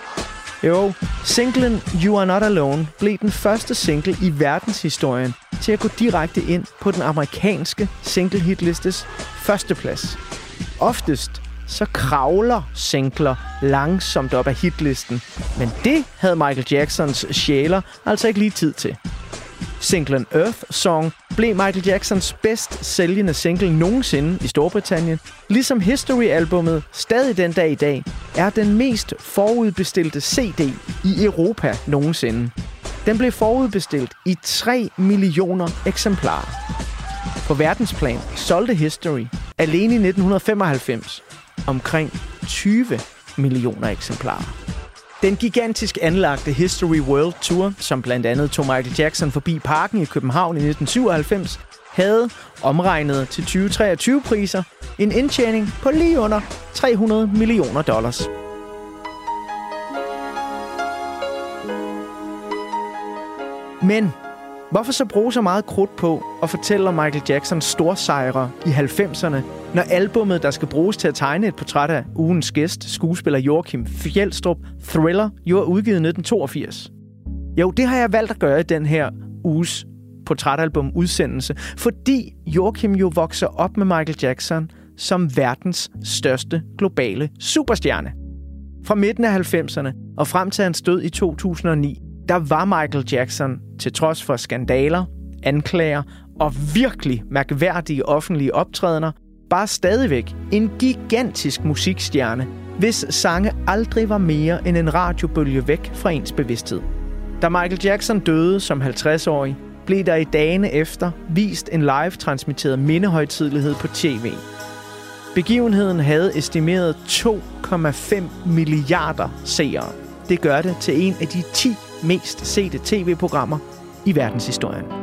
Jo, singlen You Are Not Alone blev den første single i verdenshistorien til at gå direkte ind på den amerikanske single-hitlistes førsteplads. Oftest så kravler singler langsomt op ad hitlisten, men det havde Michael Jacksons sjæler altså ikke lige tid til. Singlen Earth Song blev Michael Jacksons bedst sælgende single nogensinde i Storbritannien, ligesom History-albummet stadig den dag i dag er den mest forudbestilte CD i Europa nogensinde. Den blev forudbestilt i 3 millioner eksemplarer. På verdensplan solgte History alene i 1995 omkring 20 millioner eksemplarer. Den gigantisk anlagte History World Tour, som blandt andet tog Michael Jackson forbi parken i København i 1997, havde omregnet til 2023-priser en indtjening på lige under 300 millioner dollars. Men hvorfor så bruge så meget krudt på at fortælle om Michael Jacksons storsejre i 90'erne, når albummet, der skal bruges til at tegne et portræt af ugens gæst, skuespiller Joachim Fjeldstrup, Thriller, jo er udgivet i 1982? Jo, det har jeg valgt at gøre i den her uges portrætalbum udsendelse, fordi Joachim jo vokser op med Michael Jackson som verdens største globale superstjerne. Fra midten af 90'erne og frem til hans død i 2009, der var Michael Jackson, til trods for skandaler, anklager og virkelig mærkværdige offentlige optrædener, bare stadigvæk en gigantisk musikstjerne, hvis sange aldrig var mere end en radiobølge væk fra ens bevidsthed. Da Michael Jackson døde som 50-årig, blev der i dagene efter vist en live-transmitteret mindehøjtidlighed på tv. Begivenheden havde estimeret 2,5 milliarder seere. Det gør det til en af de 10 mest sete tv-programmer i verdenshistorien.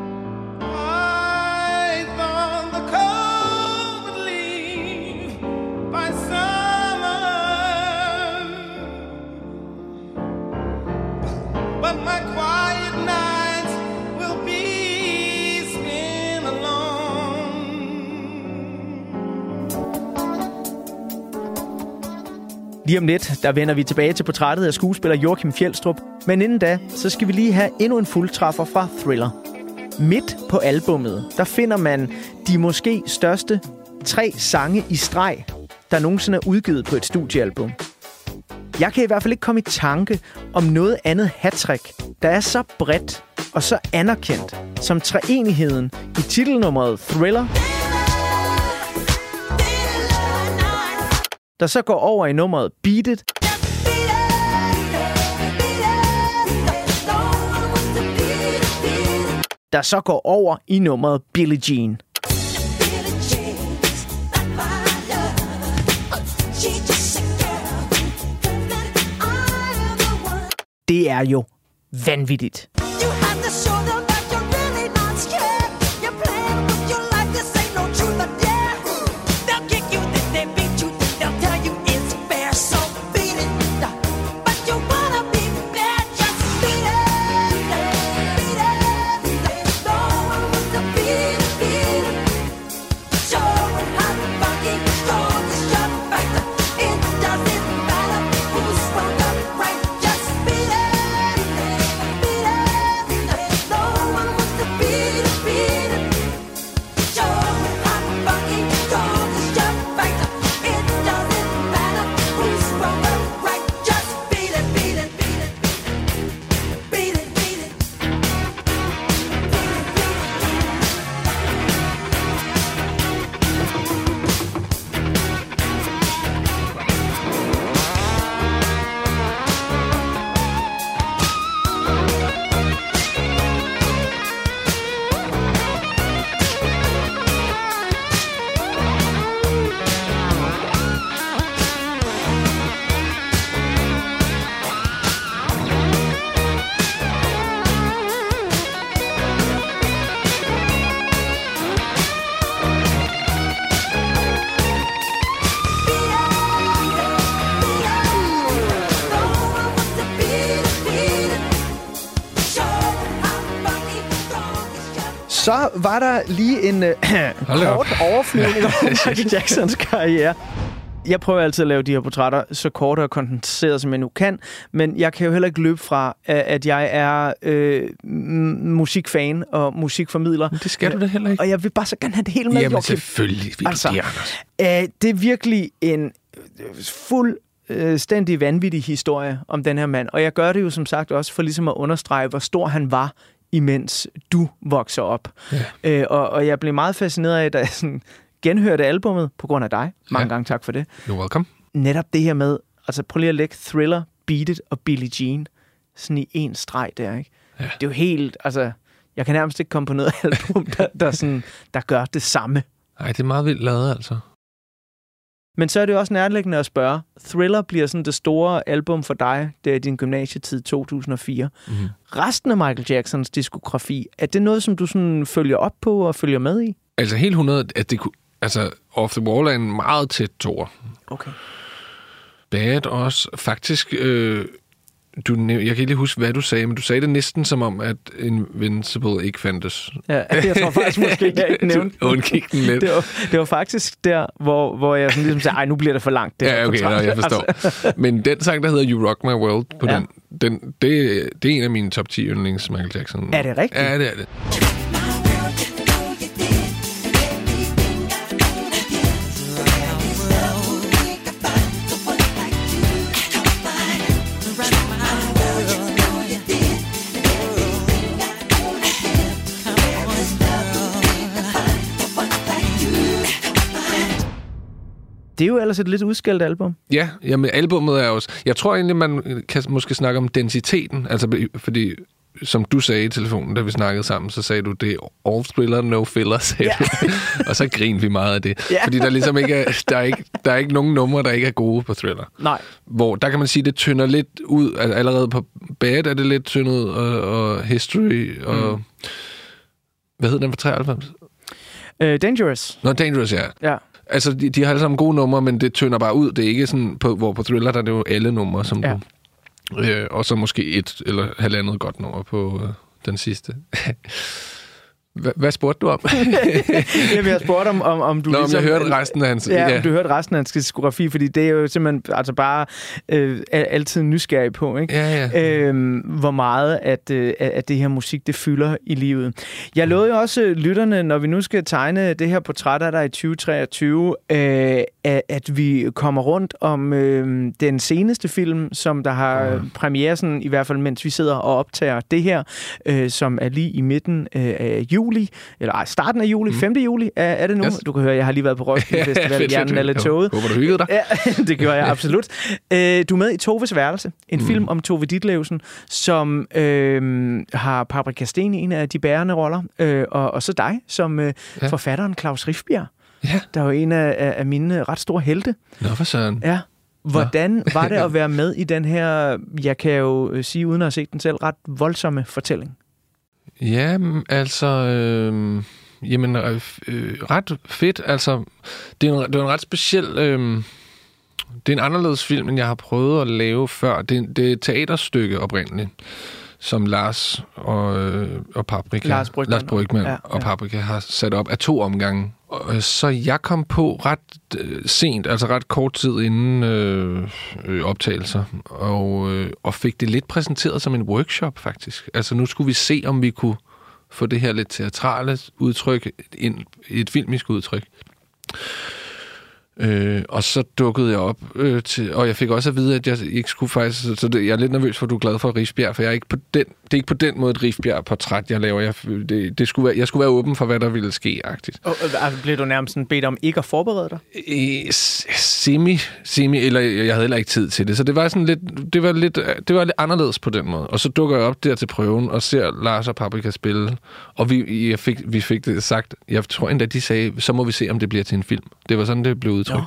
Lige om lidt, der vender vi tilbage til portrættet af skuespiller Joachim Fjeldstrup. Men inden da, så skal vi lige have endnu en fuldtræffer fra Thriller. Midt på albummet, der finder man de måske største tre sange i streg, der nogensinde er udgivet på et studiealbum. Jeg kan i hvert fald ikke komme i tanke om noget andet hattrick, der er så bredt og så anerkendt som treenigheden i titelnummeret Thriller, der så går over i nummeret Beat It, der så går over i nummeret Billie Jean. Det er jo vanvittigt. Så var der lige en øh, kort overflyvning over Michael Jacksons karriere. Jeg prøver altid at lave de her portrætter så korte og kondenseret, som jeg nu kan. Men jeg kan jo heller ikke løbe fra, at jeg er øh, musikfan og musikformidler. Det skal du da heller ikke. Og jeg vil bare så gerne have det hele med, Jamen Joachim. selvfølgelig vil altså, det, Anders. Øh, det er virkelig en øh, fuldstændig vanvittig historie om den her mand. Og jeg gør det jo som sagt også for ligesom at understrege, hvor stor han var, imens du vokser op. Ja. Øh, og, og jeg blev meget fascineret af, da jeg sådan genhørte albummet på grund af dig. Mange Ja. gange tak for det. You're welcome. Netop det her med, altså prøv lige at lægge Thriller, Beat It og Billie Jean sådan i en streg der, ikke? Ja. Det er jo helt, altså, jeg kan nærmest ikke komme på noget album, der, der, sådan, der gør det samme. Nej, det er meget vildt lavet, altså. Men så er det jo også nærliggende at spørge. Thriller bliver sådan det store album for dig, der i din gymnasietid 2004. Mhm. Resten af Michael Jacksons diskografi, er det noget, som du sådan følger op på og følger med i? Altså helt 100, at det kunne... Altså, Off the Wall er en meget tæt tor. Okay. Bad også. Faktisk, øh, du, jeg kan ikke lige huske, hvad du sagde, men du sagde det næsten som om, at Invincible ikke fandtes. Ja, jeg tror faktisk måske, jeg ikke nævnte Du undgik den lidt. Det var, det var faktisk der, hvor, hvor jeg sådan ligesom sagde, ej, nu bliver det for langt. Det Ja, okay, portræt." nå, jeg forstår. Altså, Men den sang, der hedder You Rock My World, på ja. den, den det, det er en af mine top 10 yndlings Michael Jackson. Er det rigtigt? Ja, det er det. Det er jo ellers et lidt udskældt album. Ja, jamen albummet er også... Jeg tror egentlig, man kan måske snakke om densiteten, altså fordi som du sagde i telefonen, da vi snakkede sammen, så sagde du, det er all thriller, no filler, sagde ja. du. og så grinede vi meget af det. Ja. Fordi der ligesom ikke er, der er ikke, der er ikke nogen numre, der ikke er gode på thriller. Nej. Hvor der kan man sige, det tynder lidt ud. Altså, allerede på Bad er det lidt tyndet og, og History, og... Mm. Hvad hed den for 93? Uh, Dangerous. Nå, Dangerous, ja. Ja. Altså, de, de har alle sammen gode numre, men det tynder bare ud. Det er ikke sådan, på, hvor på Thriller, der er det jo alle numre, som Ja. du... Øh, og så måske et eller halvandet godt nummer på øh, den sidste. Hva, hvad spurgte du om? Jamen, jeg spurgte om, om, om du Nå, om ligesom... jeg hørte resten af hans... Ja, ja. du hørte resten af hans diskografi, fordi det er jo simpelthen altså bare øh, altid nysgerrig på, ikke? Ja, ja. Øhm, hvor meget at, øh, at det her musik, det fylder i livet. Jeg lovede jo også øh, lytterne, når vi nu skal tegne det her portræt af dig i 2023, øh, at, at vi kommer rundt om øh, den seneste film, som der har ja. premiere, sådan, i hvert fald mens vi sidder og optager det her, øh, som er lige i midten øh, af juli, eller ej, starten af juli, 5. juli er, er det nu. Yes. Du kan høre, jeg har lige været på Roskilde Festival, hjernen er lidt tåget. Håber, du hyggede dig. Ja, det gjorde jeg absolut. Øh, du er med i Toves Værelse, en mm. film om Tove Ditlevsen, som øh, har Paprika Sten i en af de bærende roller, øh, og, og så dig som øh, ja. Forfatteren Claus Rifbjerg, Ja. der er jo en af, af af mine ret store helte. Nå, for søren. Ja. Hvordan var det at være med i den her, jeg kan jo øh, sige uden at have set den selv, ret voldsomme fortælling? Ja, mm, altså... Øh, jamen, øh, ret fedt. Altså, det er en, det er en ret speciel... Øh, det er en anderledes film, end jeg har prøvet at lave før. Det, er- det er et teaterstykke oprindeligt, som Lars og, øh, og Paprika, Lars Brygmann. Lars Brygmann Ja, ja, og ja. Paprika har sat op af to omgange. Øh, så jeg kom på ret øh, sent, altså ret kort tid inden øh, øh, optagelser, og, øh, og fik det lidt præsenteret som en workshop faktisk. Altså nu skulle vi se, om vi kunne få det her lidt teatrale udtryk ind i et filmisk udtryk. Øh, og så dukkede jeg op øh, til, og jeg fik også at vide, at jeg ikke skulle faktisk, så det, jeg er lidt nervøs for, at du er glad for Rifbjerg, for jeg er ikke på den, det er ikke på den måde et Rifbjerg-portræt, jeg laver. Jeg, det, det skulle være, jeg skulle være åben for, hvad der ville ske, agtigt. Og, øh, blev du nærmest sådan bedt om ikke at forberede dig? S- semi, semi, eller jeg havde heller ikke tid til det, så det var sådan lidt, det var lidt, det var lidt anderledes på den måde. Og så dukker jeg op der til prøven og ser Lars og Paprika spille, og vi, jeg fik, vi fik det sagt, jeg tror endda, de sagde, så må vi se, om det bliver til en film. Det var sådan, det blev udtrykt. Nå.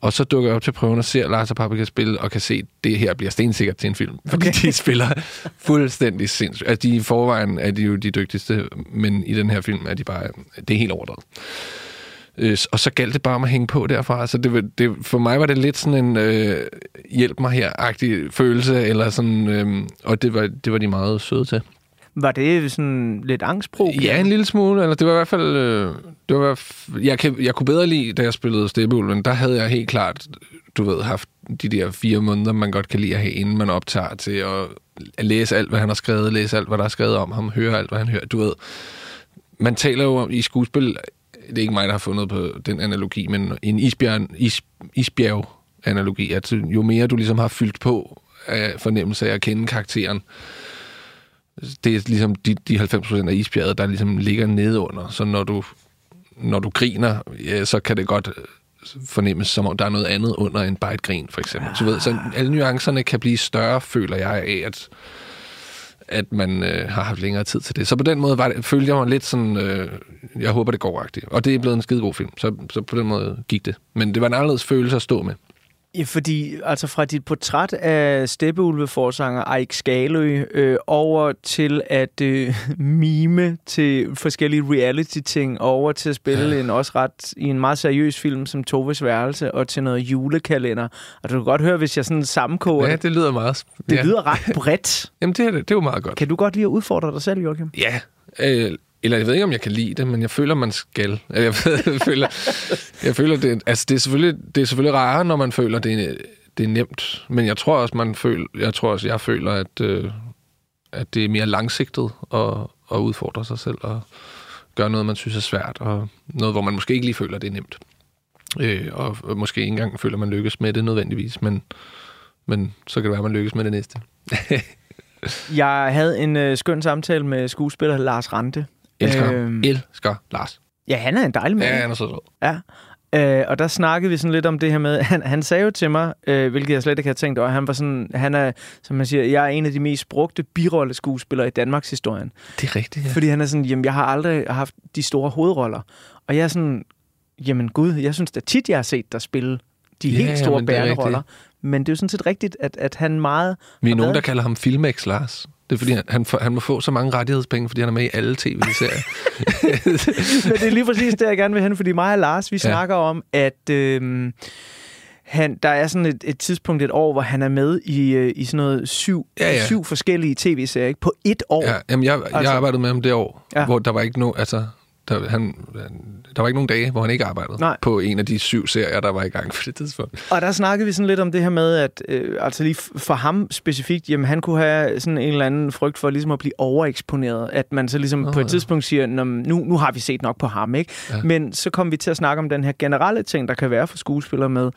Og så dukker jeg op til prøven og ser Lars og Paprika spille, og kan se, at det her bliver stensikkert til en film. Fordi Okay. de spiller fuldstændig sindssygt. Altså, de i forvejen er de jo de dygtigste, men i den her film er de bare, det er helt overdrevet. Øh, og så galt det bare om at hænge på derfra. Så det, det, for mig var det lidt sådan en øh, hjælp mig her-agtig følelse, eller sådan, øh, og det var, det var de meget søde til. Var det sådan lidt angstprovokerende? Ja, en lille smule. Eller det var i hvert fald... Øh, det var, jeg, kan, jeg kunne bedre lide, da jeg spillede Steppeulven, der havde jeg helt klart, du ved, haft de der fire måneder, man godt kan lide at have, inden man optager til at læse alt, hvad han har skrevet, læse alt, hvad der er skrevet om ham, høre alt, hvad han hører. Du ved, man taler jo om i skuespil, det er ikke mig, der har fundet på den analogi, men en isbjørn, is, isbjerg-analogi, at jo mere du ligesom har fyldt på af fornemmelse af at kende karakteren, det er ligesom de, de 90% af isbjerget, der ligesom ligger nede under. Så når du, når du griner, ja, så kan det godt øh, fornemmes, som om der er noget andet under end bare et grin, for eksempel. Så, ved, så alle nuancerne kan blive større, føler jeg af, at, at man øh, har haft længere tid til det. Så på den måde var det, følte jeg mig lidt sådan, øh, jeg håber, det går rigtigt. Og det er blevet en skide god film, så, så på den måde gik det. Men det var en anderledes følelse at stå med. Ja, fordi altså fra dit portræt af steppeulveforsanger Eik Skalø øh, over til at øh, mime til forskellige reality-ting, over til at spille ja. en også ret i en meget seriøs film som Toves Værelse, og til noget julekalender. Og du kan godt høre, hvis jeg sådan sammenkoger Ja, det. det lyder meget... Det ja. lyder ret bredt. Jamen, det er, det er jo meget godt. Kan du godt lide at udfordre dig selv, Joachim? Ja, øh, eller jeg ved ikke, om jeg kan lide det, men jeg føler, man skal. Jeg, jeg føler, jeg føler det, altså det er selvfølgelig, det er selvfølgelig rarere, når man føler, det er, det er nemt. Men jeg tror også, man føler, jeg tror også, jeg føler, at, øh, at det er mere langsigtet at, at udfordre sig selv og gøre noget, man synes er svært, og noget, hvor man måske ikke lige føler, det er nemt. Øh, og og måske ikke engang føler, man lykkes med det nødvendigvis, men, men så kan det være, at man lykkes med det næste. Jeg havde en øh, skøn samtale med skuespiller Lars Rante. Elsker, Øhm, elsker Lars. Ja, han er en dejlig mand. Ja, han er så sød. Ja. Øh, og der snakkede vi sådan lidt om det her med, han, han sagde jo til mig, øh, hvilket jeg slet ikke havde tænkt over, han var sådan, han er, som man siger, jeg er en af de mest brugte birolleskuespillere i Danmarks historien. Det er rigtigt, ja. Fordi han er sådan, jamen jeg har aldrig haft de store hovedroller. Og jeg er sådan, jamen gud, jeg synes da tit, jeg har set dig spille de Ja, helt store bærende roller. Men det er jo sådan set rigtigt, at, at han meget... Vi er nogen, været- der kalder ham Filmex Lars. Det er fordi, han, han, han må få så mange rettighedspenge, fordi han er med i alle tv-serier. Men det er lige præcis det, jeg gerne vil hen, fordi mig og Lars, vi Ja. snakker om, at øhm, han, der er sådan et, et tidspunkt et år, hvor han er med i, øh, i sådan noget syv, Ja, ja. syv forskellige tv-serier ikke? på et år. ja, jamen, jeg, jeg Altså- arbejdede med ham det år, Ja. hvor der var ikke nogen... Altså, der, han, der var ikke nogen dage, hvor han ikke arbejdede Nej. på en af de syv serier, der var i gang på det tidspunkt. Og der snakkede vi sådan lidt om det her med, at øh, altså lige for ham specifikt, jamen han kunne have sådan en eller anden frygt for ligesom at blive overeksponeret. At man så ligesom Nå, på et ja. tidspunkt siger, "Nå, men nu, nu har vi set nok på ham, ikke? Ja. Men så kom vi til at snakke om den her generelle ting, der kan være for skuespillere med,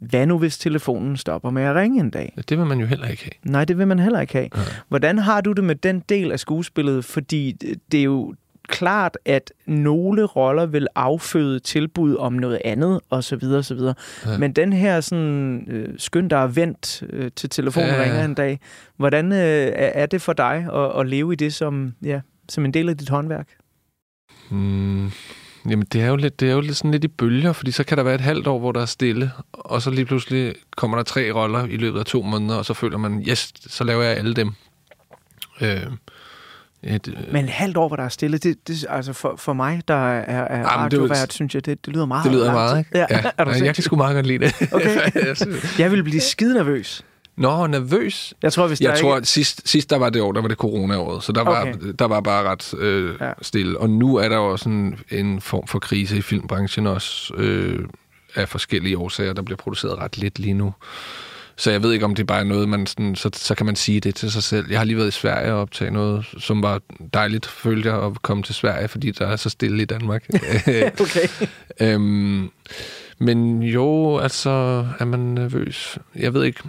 hvad nu hvis telefonen stopper med at ringe en dag? Det vil man jo heller ikke have. Nej, det vil man heller ikke have. Ja. Hvordan har du det med den del af skuespillet? Fordi det er jo klart, at nogle roller vil afføde tilbud om noget andet, og så videre, og så videre. Ja. Men den her sådan, øh, skynd dig at vent øh, til telefonen Ja, ringer en dag. Hvordan øh, er er det for dig at, at leve i det som, ja, som en del af dit håndværk? Mm, jamen, det er, jo lidt, det er jo lidt sådan lidt i bølger, fordi så kan der være et halvt år, hvor der er stille, og så lige pludselig kommer der tre roller i løbet af to måneder, og så føler man, yes, så laver jeg alle dem. Øh, et, øh, Men et halvt år, hvor der er stille, det, det, altså for, for mig, der er, er radiovært, synes jeg, det, det lyder meget det lyder meget, ikke? Ja, er du jeg kan sgu meget godt lide det. Okay. Jeg vil blive skide nervøs. Nå, nervøs. Jeg tror, hvis der Jeg ikke... tror, at sidst, sidst der var det år, der var det corona-året, så der var, Okay. der var bare ret øh, Ja. ja. stille. Og nu er der jo også en, en form for krise i filmbranchen også, øh, af forskellige årsager. Der bliver produceret ret lidt lige nu. Så jeg ved ikke, om det bare er noget, man sådan, så, så kan man sige det til sig selv. Jeg har lige været i Sverige og optage noget, som var dejligt, følte jeg, at komme til Sverige, fordi der er så stille i Danmark. Okay. Øhm, men jo, altså, er man nervøs? Jeg ved ikke.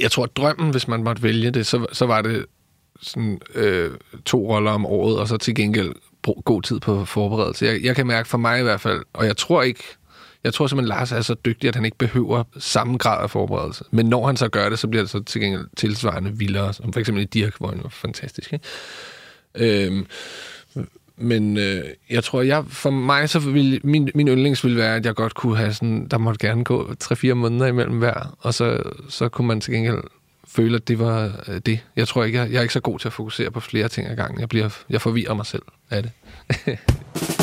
Jeg tror, at drømmen, hvis man måtte vælge det, så, så var det sådan, øh, to roller om året, og så til gengæld god tid på forberedelse. Jeg, jeg kan mærke for mig i hvert fald, og jeg tror ikke, jeg tror simpelthen, Lars er så dygtig, at han ikke behøver samme grad af forberedelse. Men når han så gør det, så bliver det så til gengæld tilsvarende vildere, som for eksempel i Dirk, hvor han var fantastisk. Ikke? Øhm, men øh, jeg tror, jeg for mig så vil min, min yndlings ville være, at jeg godt kunne have sådan, der måtte gerne gå 3-4 måneder imellem hver, og så, så kunne man til gengæld føle, at det var øh, det. Jeg tror ikke, jeg, jeg er ikke så god til at fokusere på flere ting ad gangen. Jeg, bliver, jeg forvirrer mig selv af det.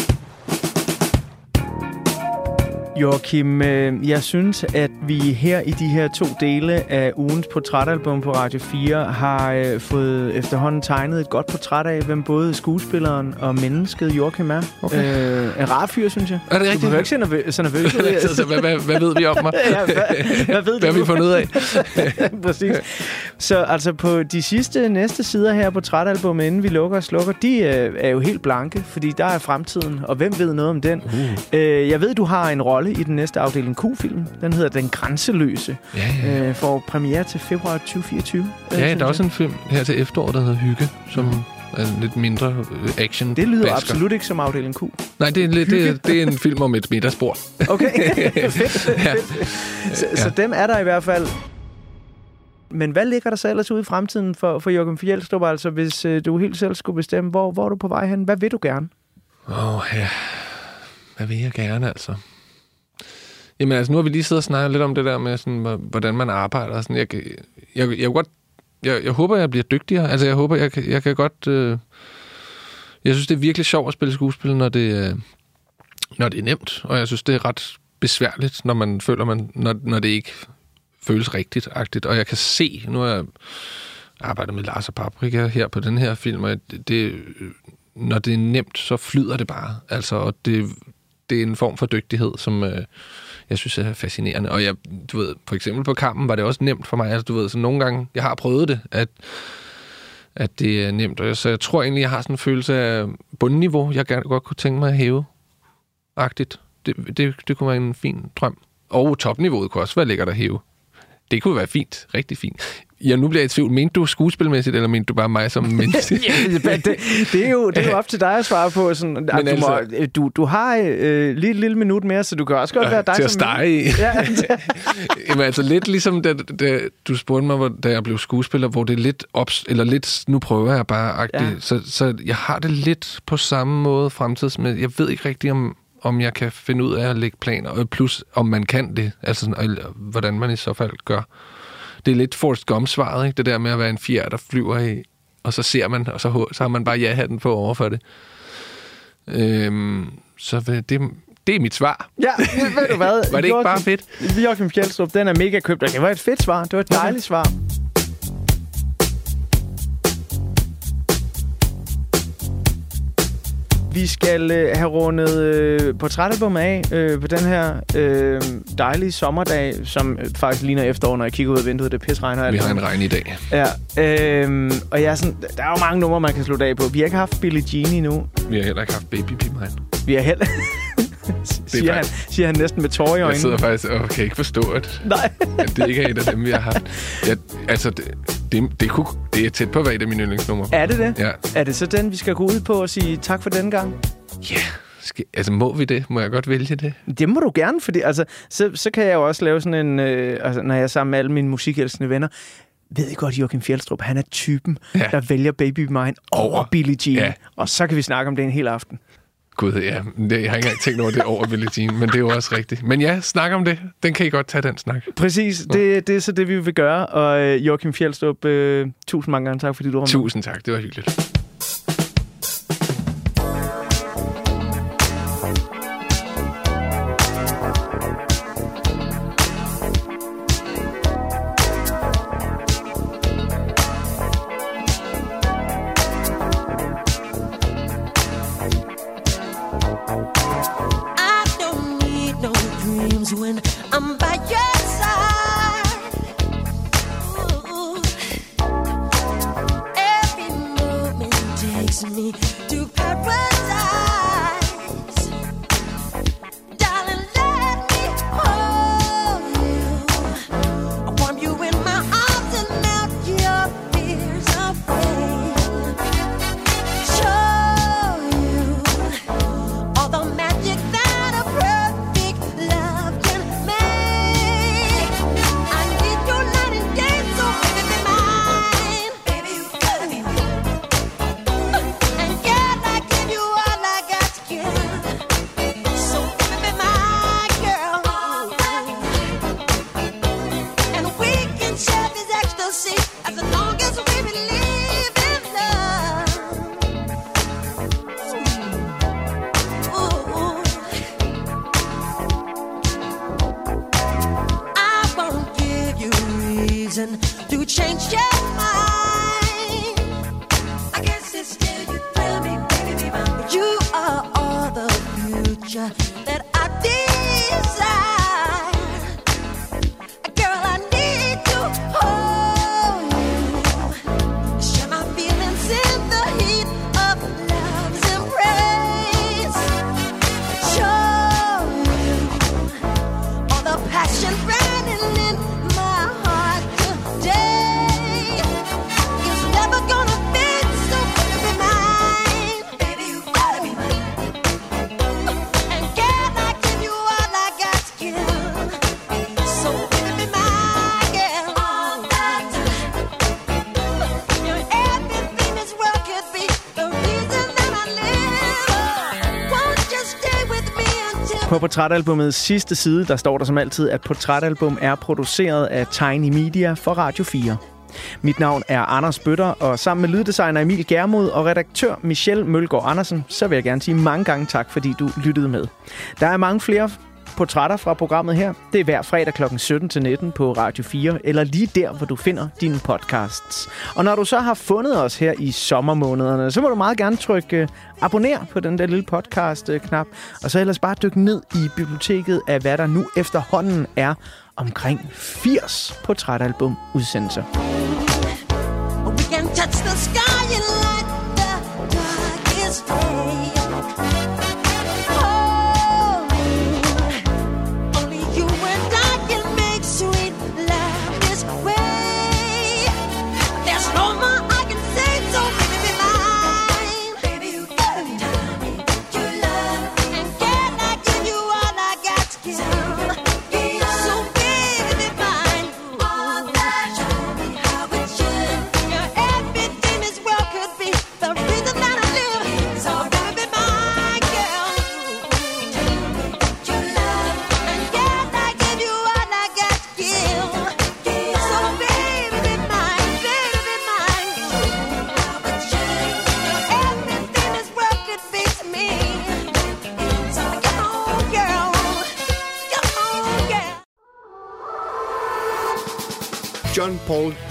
Joachim, øh, jeg synes, at vi her i de her to dele af ugens portrætalbum på Radio 4 har øh, fået efterhånden tegnet et godt portræt af, hvem både skuespilleren og mennesket Joachim er. Okay. Øh, en rar fyr, synes jeg. Er det Du rigtigt? behøver ikke se så nervøs ud. altså, hvad, hvad, hvad ved vi om mig? Ja, hvad, hvad ved Hvad du? vi fundet ud af? Præcis. Så altså på de sidste næste sider her på portrætalbummet, inden vi lukker og slukker, de øh, er jo helt blanke, fordi der er fremtiden, og hvem ved noget om den? Uh. Øh, jeg ved, du har en rolle i den næste afdeling Q-film. Den hedder Den Grænseløse. Ja, ja, ja. Øh, får premiere til februar 2024. øh, ja der er også en film her til efteråret, der hedder Hygge, som er en lidt mindre øh, action Det lyder basker. absolut ikke som afdeling Q. Nej, det er, lidt- det, er, det er en film om et middagsbord. Okay, fedt, Ja. Så, så dem er der i hvert fald. Men hvad ligger der så ellers ude i fremtiden for, for Jørgen Fjelstrup? Altså, hvis øh, du helt selv skulle bestemme, hvor, hvor er du på vej hen? Hvad vil du gerne? Åh, oh, ja. Hvad vil jeg gerne, altså? Jamen, altså, nu har vi lige siddet og snakket lidt om det der med, sådan, hvordan man arbejder. og Sådan, jeg, jeg, jeg, jeg, godt, jeg, jeg håber, jeg bliver dygtigere. Altså, jeg håber, jeg, jeg kan godt... Øh, jeg synes, det er virkelig sjovt at spille skuespil, når det, øh, når det er nemt. Og jeg synes, det er ret besværligt, når man føler, man, når, når det ikke føles rigtigt-agtigt. Og jeg kan se, nu har jeg arbejdet med Lars og Paprika her på den her film, og det, det, når det er nemt, så flyder det bare. Altså, og det, det er en form for dygtighed, som øh, jeg synes er fascinerende. Og jeg, du ved, for eksempel på kampen var det også nemt for mig. Altså, du ved, så nogle gange, jeg har prøvet det, at, at det er nemt. Og jeg, så jeg tror egentlig, jeg har sådan en følelse af bundniveau, jeg gerne godt kunne tænke mig at hæve. Agtigt. Det, det, det kunne være en fin drøm. Og topniveauet kunne også være lækkert at hæve det kunne være fint. Rigtig fint. Ja, nu bliver jeg i tvivl. Mente du skuespilmæssigt, eller mente du bare mig som menneske? ja, det, det, er jo, det er jo op til dig at svare på. Sådan, Men du, altså- må, du, du har øh, lige et lille minut mere, så du kan også godt være dig til at som... stege i. Ja, Jamen altså lidt ligesom, da, da du spurgte mig, hvor- da jeg blev skuespiller, hvor det er lidt, ops, eller lidt nu prøver jeg bare, Ja. ja. så, så jeg har det lidt på samme måde fremtidsmæssigt. Jeg ved ikke rigtig, om, om jeg kan finde ud af at lægge planer, og plus om man kan det, altså sådan, hvordan man i så fald gør. Det er lidt Forrest Gump-svaret, ikke? det der med at være en fjer, der flyver i, og så ser man, og så, så har man bare ja-hatten på over for det. Øhm, så det, det er mit svar. Ja, ved du hvad? Var det ikke bare fedt? Joachim Fjeldstrup, den er mega købt. Det var et fedt svar. Det var et dejligt svar. Vi skal øh, have rundet øh, portrætalbum af øh, på den her øh, dejlige sommerdag, som øh, faktisk ligner efterår, når jeg kigger ud af vinduet. Det pisregner alt. Vi har en regn i dag. Ja, øh, og jeg er sådan, der er jo mange numre, man kan slutte af på. Vi har ikke haft Billie Jean endnu. Vi har heller ikke haft baby pee Vi har heller... siger, han, siger han næsten med tårer i Jeg øjnene. sidder faktisk og kan ikke forstå, at, Nej. at det ikke er et af dem, vi har haft. Jeg, altså, det, det, det, kunne, det er tæt på være et af mine yndlingsnumre. Er det det? Ja. Er det så den, vi skal gå ud på og sige tak for den gang? Ja. Skal, altså, må vi det? Må jeg godt vælge det? Det må du gerne, fordi altså, så, så kan jeg jo også lave sådan en, øh, altså, når jeg er sammen med alle mine musikelskende venner, ved I godt, Joachim Fjeldstrup, han er typen. Ja. der vælger Baby Mine over, over Billie Jean. Ja. Og så kan vi snakke om det en hel aften. Gud, ja. Det, jeg har ikke engang tænkt over det over Jean, men det er jo også rigtigt. Men ja, snak om det. Den kan I godt tage, den snak. Præcis, det, det er så det, vi vil gøre. Og øh, Joachim Fjeldstrup, øh, tusind mange gange tak, fordi du var med. Tusind tak, det var hyggeligt. Portrætalbumets sidste side, der står der som altid, at portrætalbum er produceret af Tiny Media for Radio 4. Mit navn er Anders Bøtter, og sammen med lyddesigner Emil Germod og redaktør Michelle Mølgaard Andersen, så vil jeg gerne sige mange gange tak, fordi du lyttede med. Der er mange flere portrætter fra programmet her. Det er hver fredag kl. 17-19 på Radio 4, eller lige der, hvor du finder dine podcasts. Og når du så har fundet os her i sommermånederne, så må du meget gerne trykke øh, abonner på den der lille podcast-knap, og så ellers bare dykke ned i biblioteket af, hvad der nu efterhånden er omkring 80 portrætalbum-udsendelser. We can touch the sky and